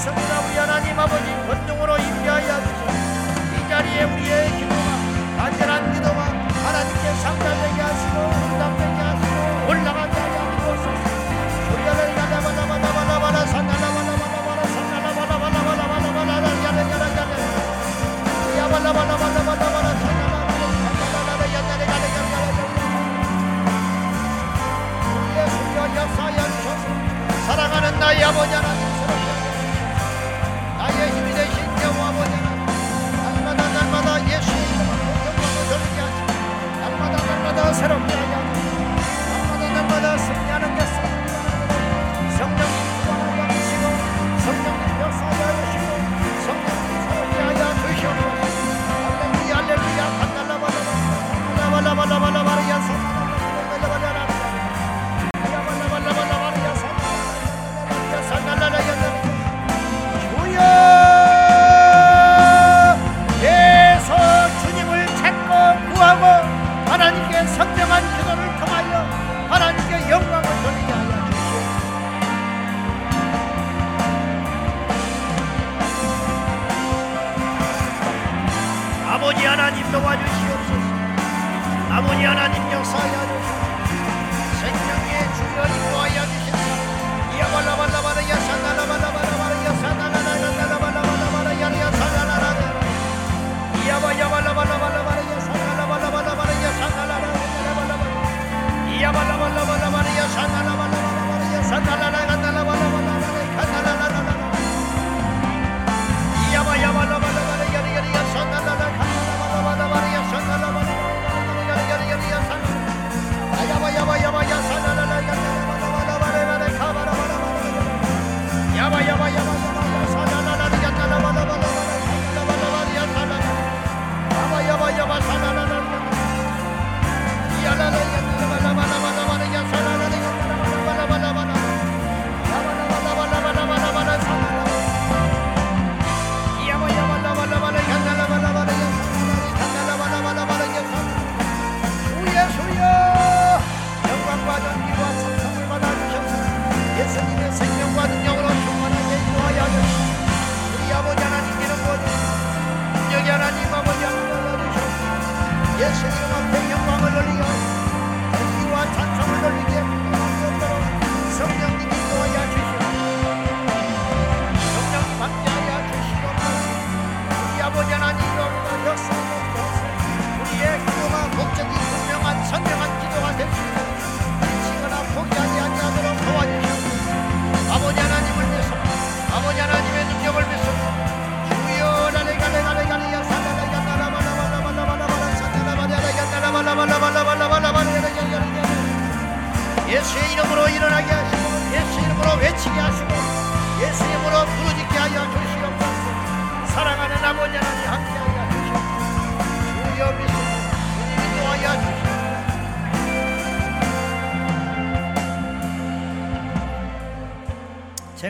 있습니다 우리 하나님 아버지 권능으로 임재하여 주시고 이 자리에 우리의 기도와 간절한 기도와 하나님께 상담되게 하시고 응답되게 하시고 올라가게 하여 주옵소서. 우리를 나다바다바다바다바다 산나나바다바다바다 산나나바다바다바다바다 야레야레야레 야바다바다바다바다바다 사랑하는 나의 아버지 하나님 head over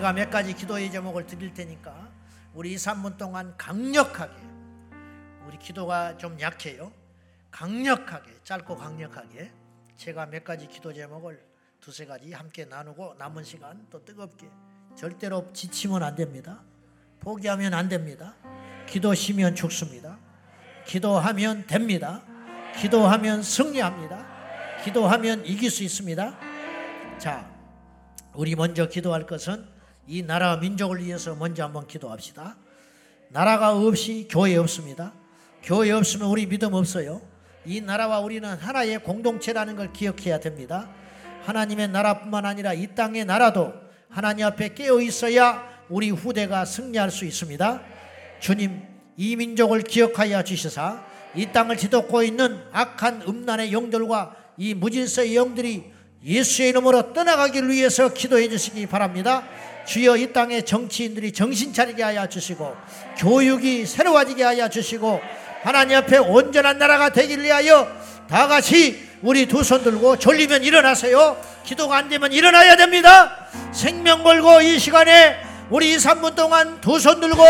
제가 몇 가지 기도의 제목을 드릴 테니까 우리 2, 3분 동안 강력하게 우리 기도가 좀 약해요. 강력하게 짧고 강력하게 제가 몇 가지 기도 제목을 두세 가지 함께 나누고 남은 시간 또 뜨겁게 절대로 지치면 안 됩니다. 포기하면 안 됩니다. 기도시면 죽습니다. 기도하면 됩니다. 기도하면 승리합니다. 기도하면 이길 수 있습니다. 자, 우리 먼저 기도할 것은 이 나라 민족을 위해서 먼저 한번 기도합시다. 나라가 없이 교회 없습니다. 교회 없으면 우리 믿음 없어요. 이 나라와 우리는 하나의 공동체라는 걸 기억해야 됩니다. 하나님의 나라뿐만 아니라 이 땅의 나라도 하나님 앞에 깨어 있어야 우리 후대가 승리할 수 있습니다. 주님, 이 민족을 기억하여 주시사 이 땅을 뒤덮고 있는 악한 음란의 영들과 이 무질서의 영들이 예수의 이름으로 떠나가기를 위해서 기도해 주시기 바랍니다. 주여 이 땅의 정치인들이 정신 차리게 하여 주시고 교육이 새로워지게 하여 주시고 하나님 앞에 온전한 나라가 되기를 위하여 다 같이 우리 두 손 들고 졸리면 일어나세요. 기도가 안 되면 일어나야 됩니다. 생명 걸고 이 시간에 우리 3분 동안 두 손 들고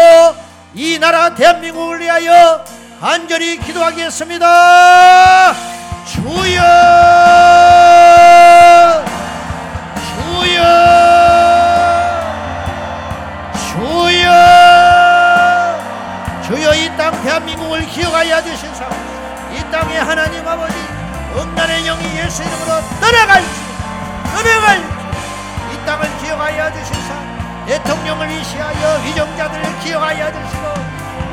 이 나라 대한민국을 위하여 간절히 기도하겠습니다. 주여 땅 대한민국을 기억하여 주신사 이 땅에 하나님 아버지 음란의 영이 예수 이름으로 떠나갈지 떠나갈지 이 땅을 기억하여 주신사 대통령을 위시하여 위정자들을 기억하여 주시고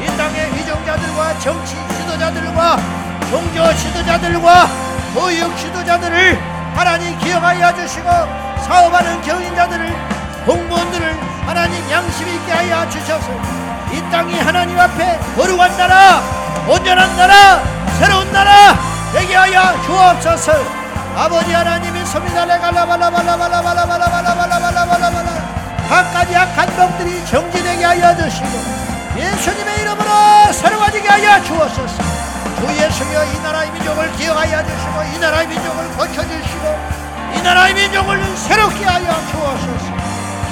이 땅의 위정자들과 정치 지도자들과 종교 지도자들과 교육 지도자들을 하나님 기억하여 주시고 사업하는 경인자들을 공무원들을 하나님 양심 있게 하여 주셔서 이 땅이 하나님 앞에 거룩한 나라 온전한 나라 새로운 나라 되게 하여 주옵소서. 아버지 하나님이 소미달에 갈라발라발라발라발라발라발라발라발라발라발라 각가지 약한 병들이 정지되게 하여 주시고 예수님의 이름으로 새로워지게 하여 주옵소서 주 예수여 이 나라의 민족을 기억하여 주시고 이 나라의 민족을 거쳐주시고 이 나라의 민족을 새롭게 하여 주옵소서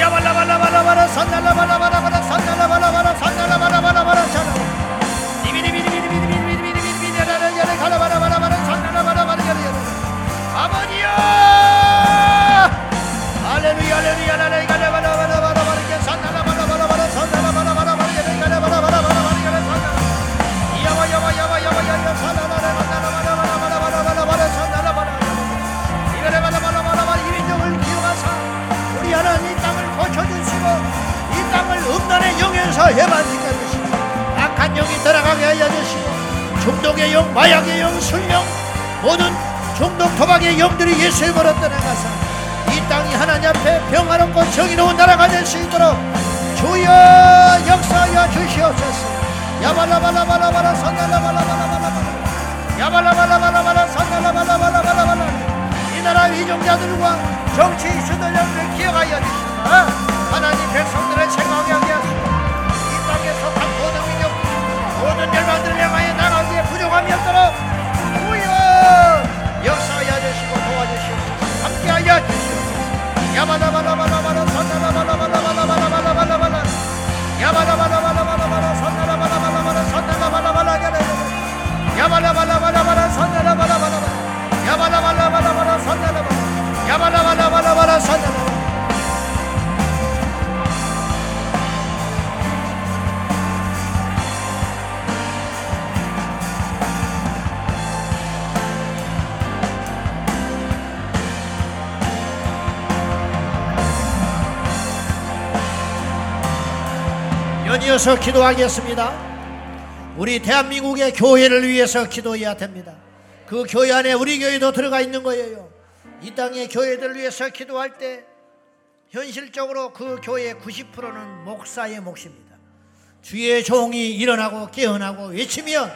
yabala bala bala bala sandala bala bala bala bala bala sandala bala bala bala çala. Dibini bini bini bini bini bini bini bini bini yere yere kala bala bala bala sandala bala bala yere yere. Amoniya! Aleluya aleluya aleluya aleluya 영에서 해방시켜 주시고 악한 영이 들어가게 하여 주시고 중독의 영, 마약의 영, 술령 모든 중독 도박의 영들이 예수의 버릇 떠나가사 이 땅이 하나님 앞에 평화롭고 정의로운 나라가 될 수 있도록 주여 역사하여 주시옵소서. 야발라발라발라발라 산달라발라발라발라발라. 야발라발라발라발라 산달라발라발라발라발라. 이 나라 위종자들과 정치 수도령을 기억하여 주시옵소서 하나님 백성들을 책망하게 열방들을 향하여 나가기에 부족함이 없도록 연이어서 기도하겠습니다. 우리 대한민국의 교회를 위해서 기도해야 됩니다. 그 교회 안에 우리 교회도 들어가 있는 거예요. 이 땅의 교회들을 위해서 기도할 때 현실적으로 그 교회의 90%는 목사의 몫입니다. 주의 종이 일어나고 깨어나고 외치면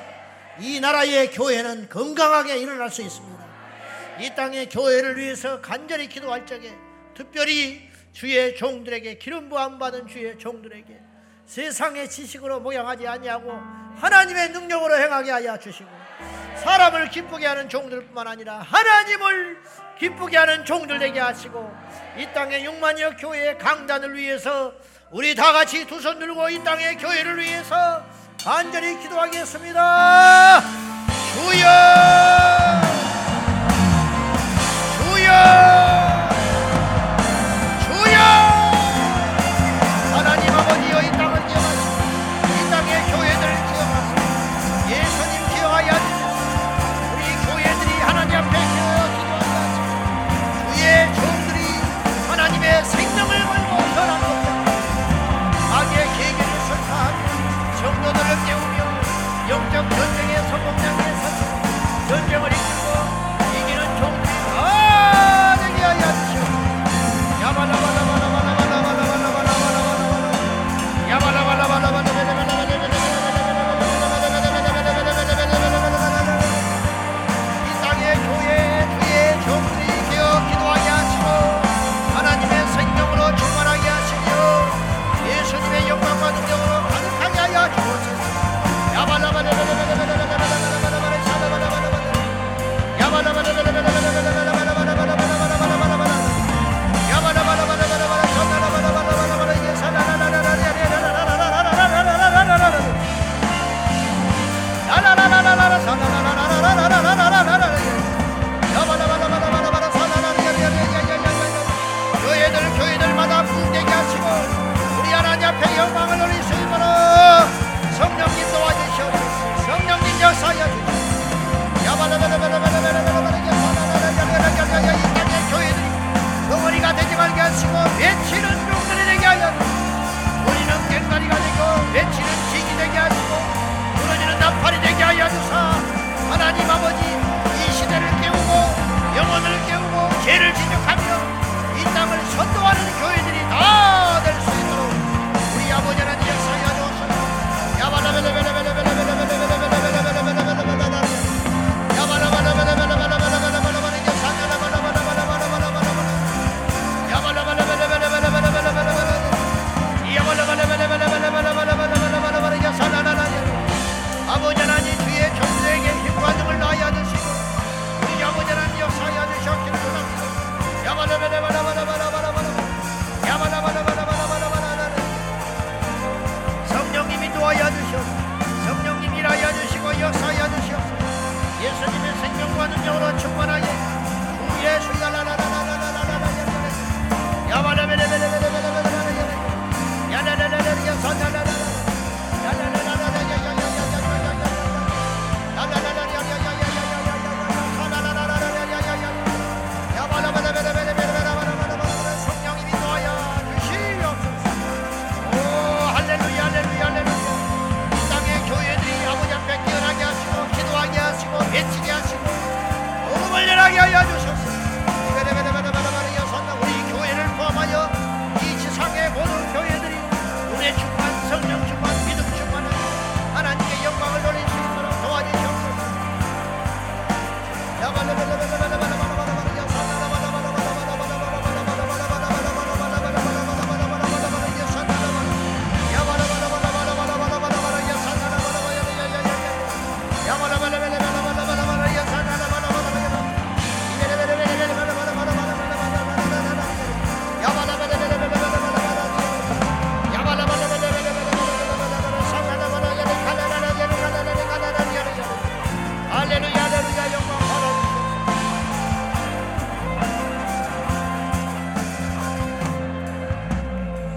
이 나라의 교회는 건강하게 일어날 수 있습니다. 이 땅의 교회를 위해서 간절히 기도할 적에 특별히 주의 종들에게 기름 부음 받은 주의 종들에게 세상의 지식으로 모양하지 아니하고 하나님의 능력으로 행하게 하여 주시고 사람을 기쁘게 하는 종들뿐만 아니라 하나님을 기쁘게 하는 종들 되게 하시고 이 땅의 6만여 교회의 강단을 위해서 우리 다 같이 두 손 들고 이 땅의 교회를 위해서 간절히 기도하겠습니다. 주여! 주여!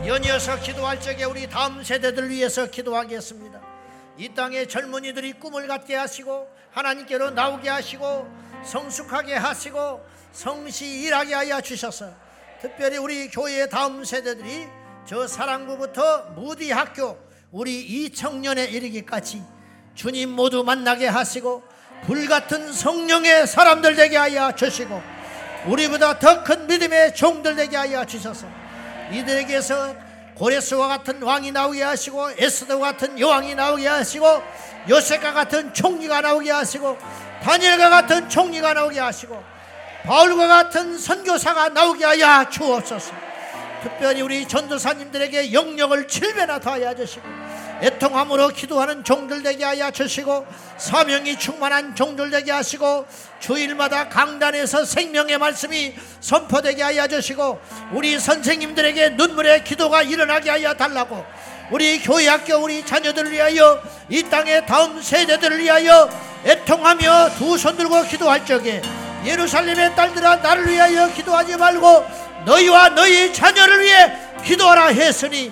연이어서 기도할 적에 우리 다음 세대들 위해서 기도하겠습니다. 이 땅의 젊은이들이 꿈을 갖게 하시고 하나님께로 나오게 하시고 성숙하게 하시고 성시 일하게 하여 주셔서 특별히 우리 교회의 다음 세대들이 저 사랑부부터 무디 학교 우리 이 청년에 이르기까지 주님 모두 만나게 하시고 불같은 성령의 사람들 되게 하여 주시고 우리보다 더 큰 믿음의 종들 되게 하여 주셔서 이들에게서 고레스와 같은 왕이 나오게 하시고 에스더 같은 여왕이 나오게 하시고 요셉과 같은 총리가 나오게 하시고 다니엘과 같은 총리가 나오게 하시고 바울과 같은 선교사가 나오게 하여 주옵소서. 특별히 우리 전도사님들에게 영역을 7배나 더하여 주시고 애통함으로 기도하는 종들 되게 하여 주시고 사명이 충만한 종들 되게 하시고 주일마다 강단에서 생명의 말씀이 선포되게 하여 주시고 우리 선생님들에게 눈물의 기도가 일어나게 하여 달라고 우리 교회 학교 우리 자녀들을 위하여 이 땅의 다음 세대들을 위하여 애통하며 두 손 들고 기도할 적에 예루살렘의 딸들아 나를 위하여 기도하지 말고 너희와 너희 자녀를 위해 기도하라 했으니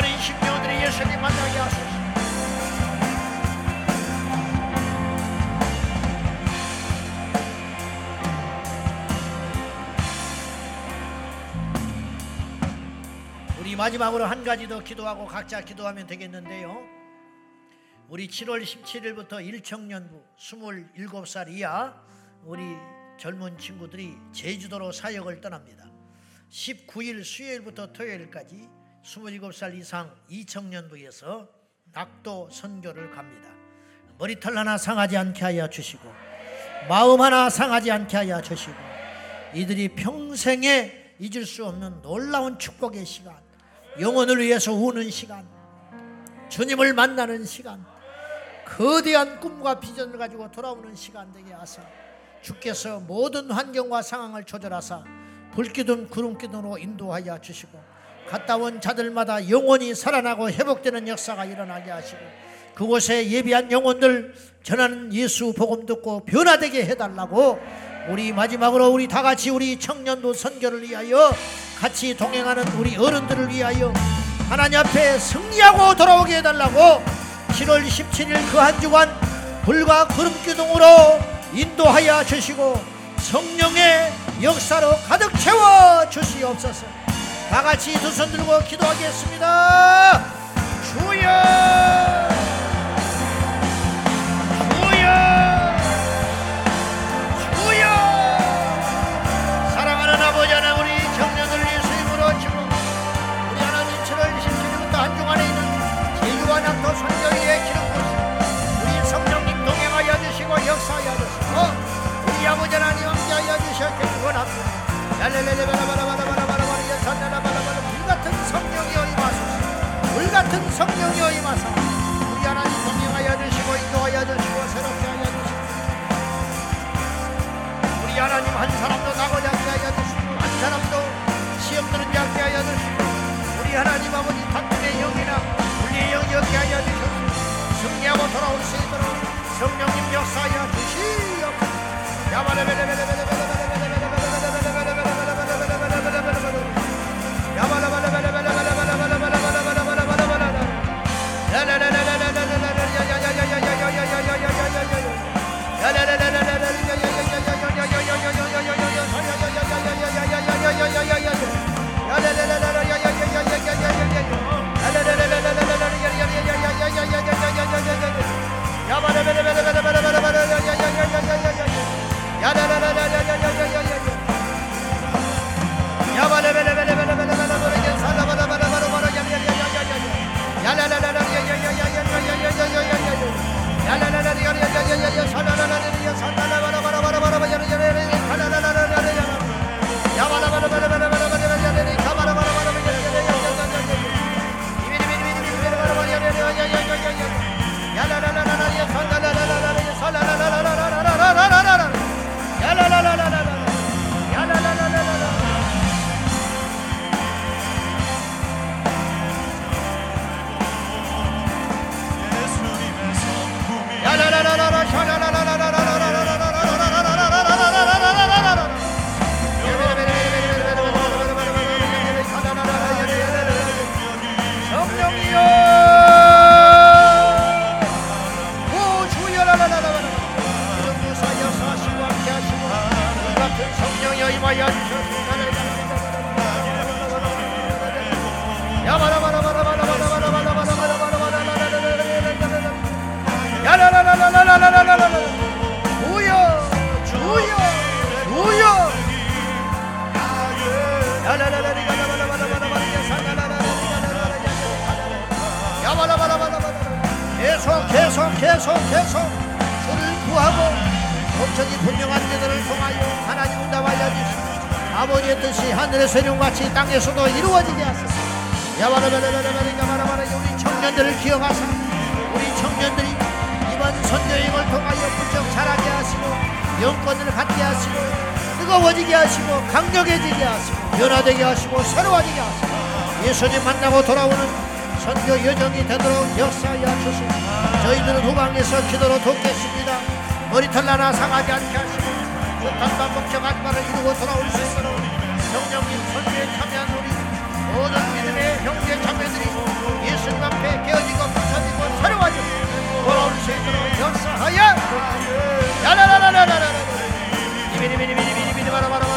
어린 심령들이 예수님 만나게 하소서 우리 마지막으로 한 가지 더 기도하고 각자 기도하면 되겠는데요. 우리 7월 17일부터 1청년부 27살 이하 우리 젊은 친구들이 제주도로 사역을 떠납니다. 19일 수요일부터 토요일까지 27살 이상 2청년부에서 낙도 선교를 갑니다. 머리털 하나 상하지 않게 하여 주시고 마음 하나 상하지 않게 하여 주시고 이들이 평생에 잊을 수 없는 놀라운 축복의 시간 영혼을 위해서 우는 시간 주님을 만나는 시간 거대한 꿈과 비전을 가지고 돌아오는 시간 되게 하사 주께서 모든 환경과 상황을 조절하사 불기둥 구름기둥으로 인도하여 주시고 갔다 온 자들마다 영혼이 살아나고 회복되는 역사가 일어나게 하시고 그곳에 예비한 영혼들 전하는 예수 복음 듣고 변화되게 해달라고 우리 마지막으로 우리 다 같이 우리 청년도 선교를 위하여 같이 동행하는 우리 어른들을 위하여 하나님 앞에 승리하고 돌아오게 해달라고 7월 17일 그 한 주간 불과 구름 기둥으로 인도하여 주시고 성령의 역사로 가득 채워 주시옵소서. 다 같이 두 손 들고 기도하겠습니다. 주여! 주여! 주여! 사랑하는 아버지 하나 하나님 7월 27일부터 한 주간에 있는 제주와 낙도 선교의 기름부심 우리 성령님 동행하여 주시고 역사하여 주시고 우리 아버지 하나님 함께하여 주셨기를 원합니다 예산나라바라바라 불 같은 성령이여 임하사 우리 하나님 동행하여 주시고 인도하여 주시고 새롭게 하여 주시고 우리 하나님 한 사람도 나고자 하게 하여 주시고 한 사람도 시험 들은 자게 하여 주시고 우리 하나님 아버지 다툼의 영이나 분리의 영이 없게 하여 주시고 승리하고 돌아올 수 있도록 성령님 역사하여 주시옵소서. 주여 땅에서도 이루어지게 하소서. 야바라바라바라바라 야바라바라 우리 청년들을 기억하사 우리 청년들이 이번 선교행을 통하여 부쩍 자라게 하시고 영권을 갖게 하시고 뜨거워지게 하시고 강력해지게 하시고 변화되게 하시고 새로워지게 하시고 예수님 만나고 돌아오는 선교 여정이 되도록 역사하여 주시고 저희들은 후방에서 기도로 돕겠습니다 머리털 하나 상하지 않게 하시고 뜻한 목적한 바를 이루고 돌아올 수 있도록 선교에 참여한 우리 모든 믿음의 형제 자매들이 예수님 앞에 깨어지고 감사드리고 새로워져 돌아올 수 있도록 역사하여. 야라라라라라라라 미리미리 미리미리 바라바라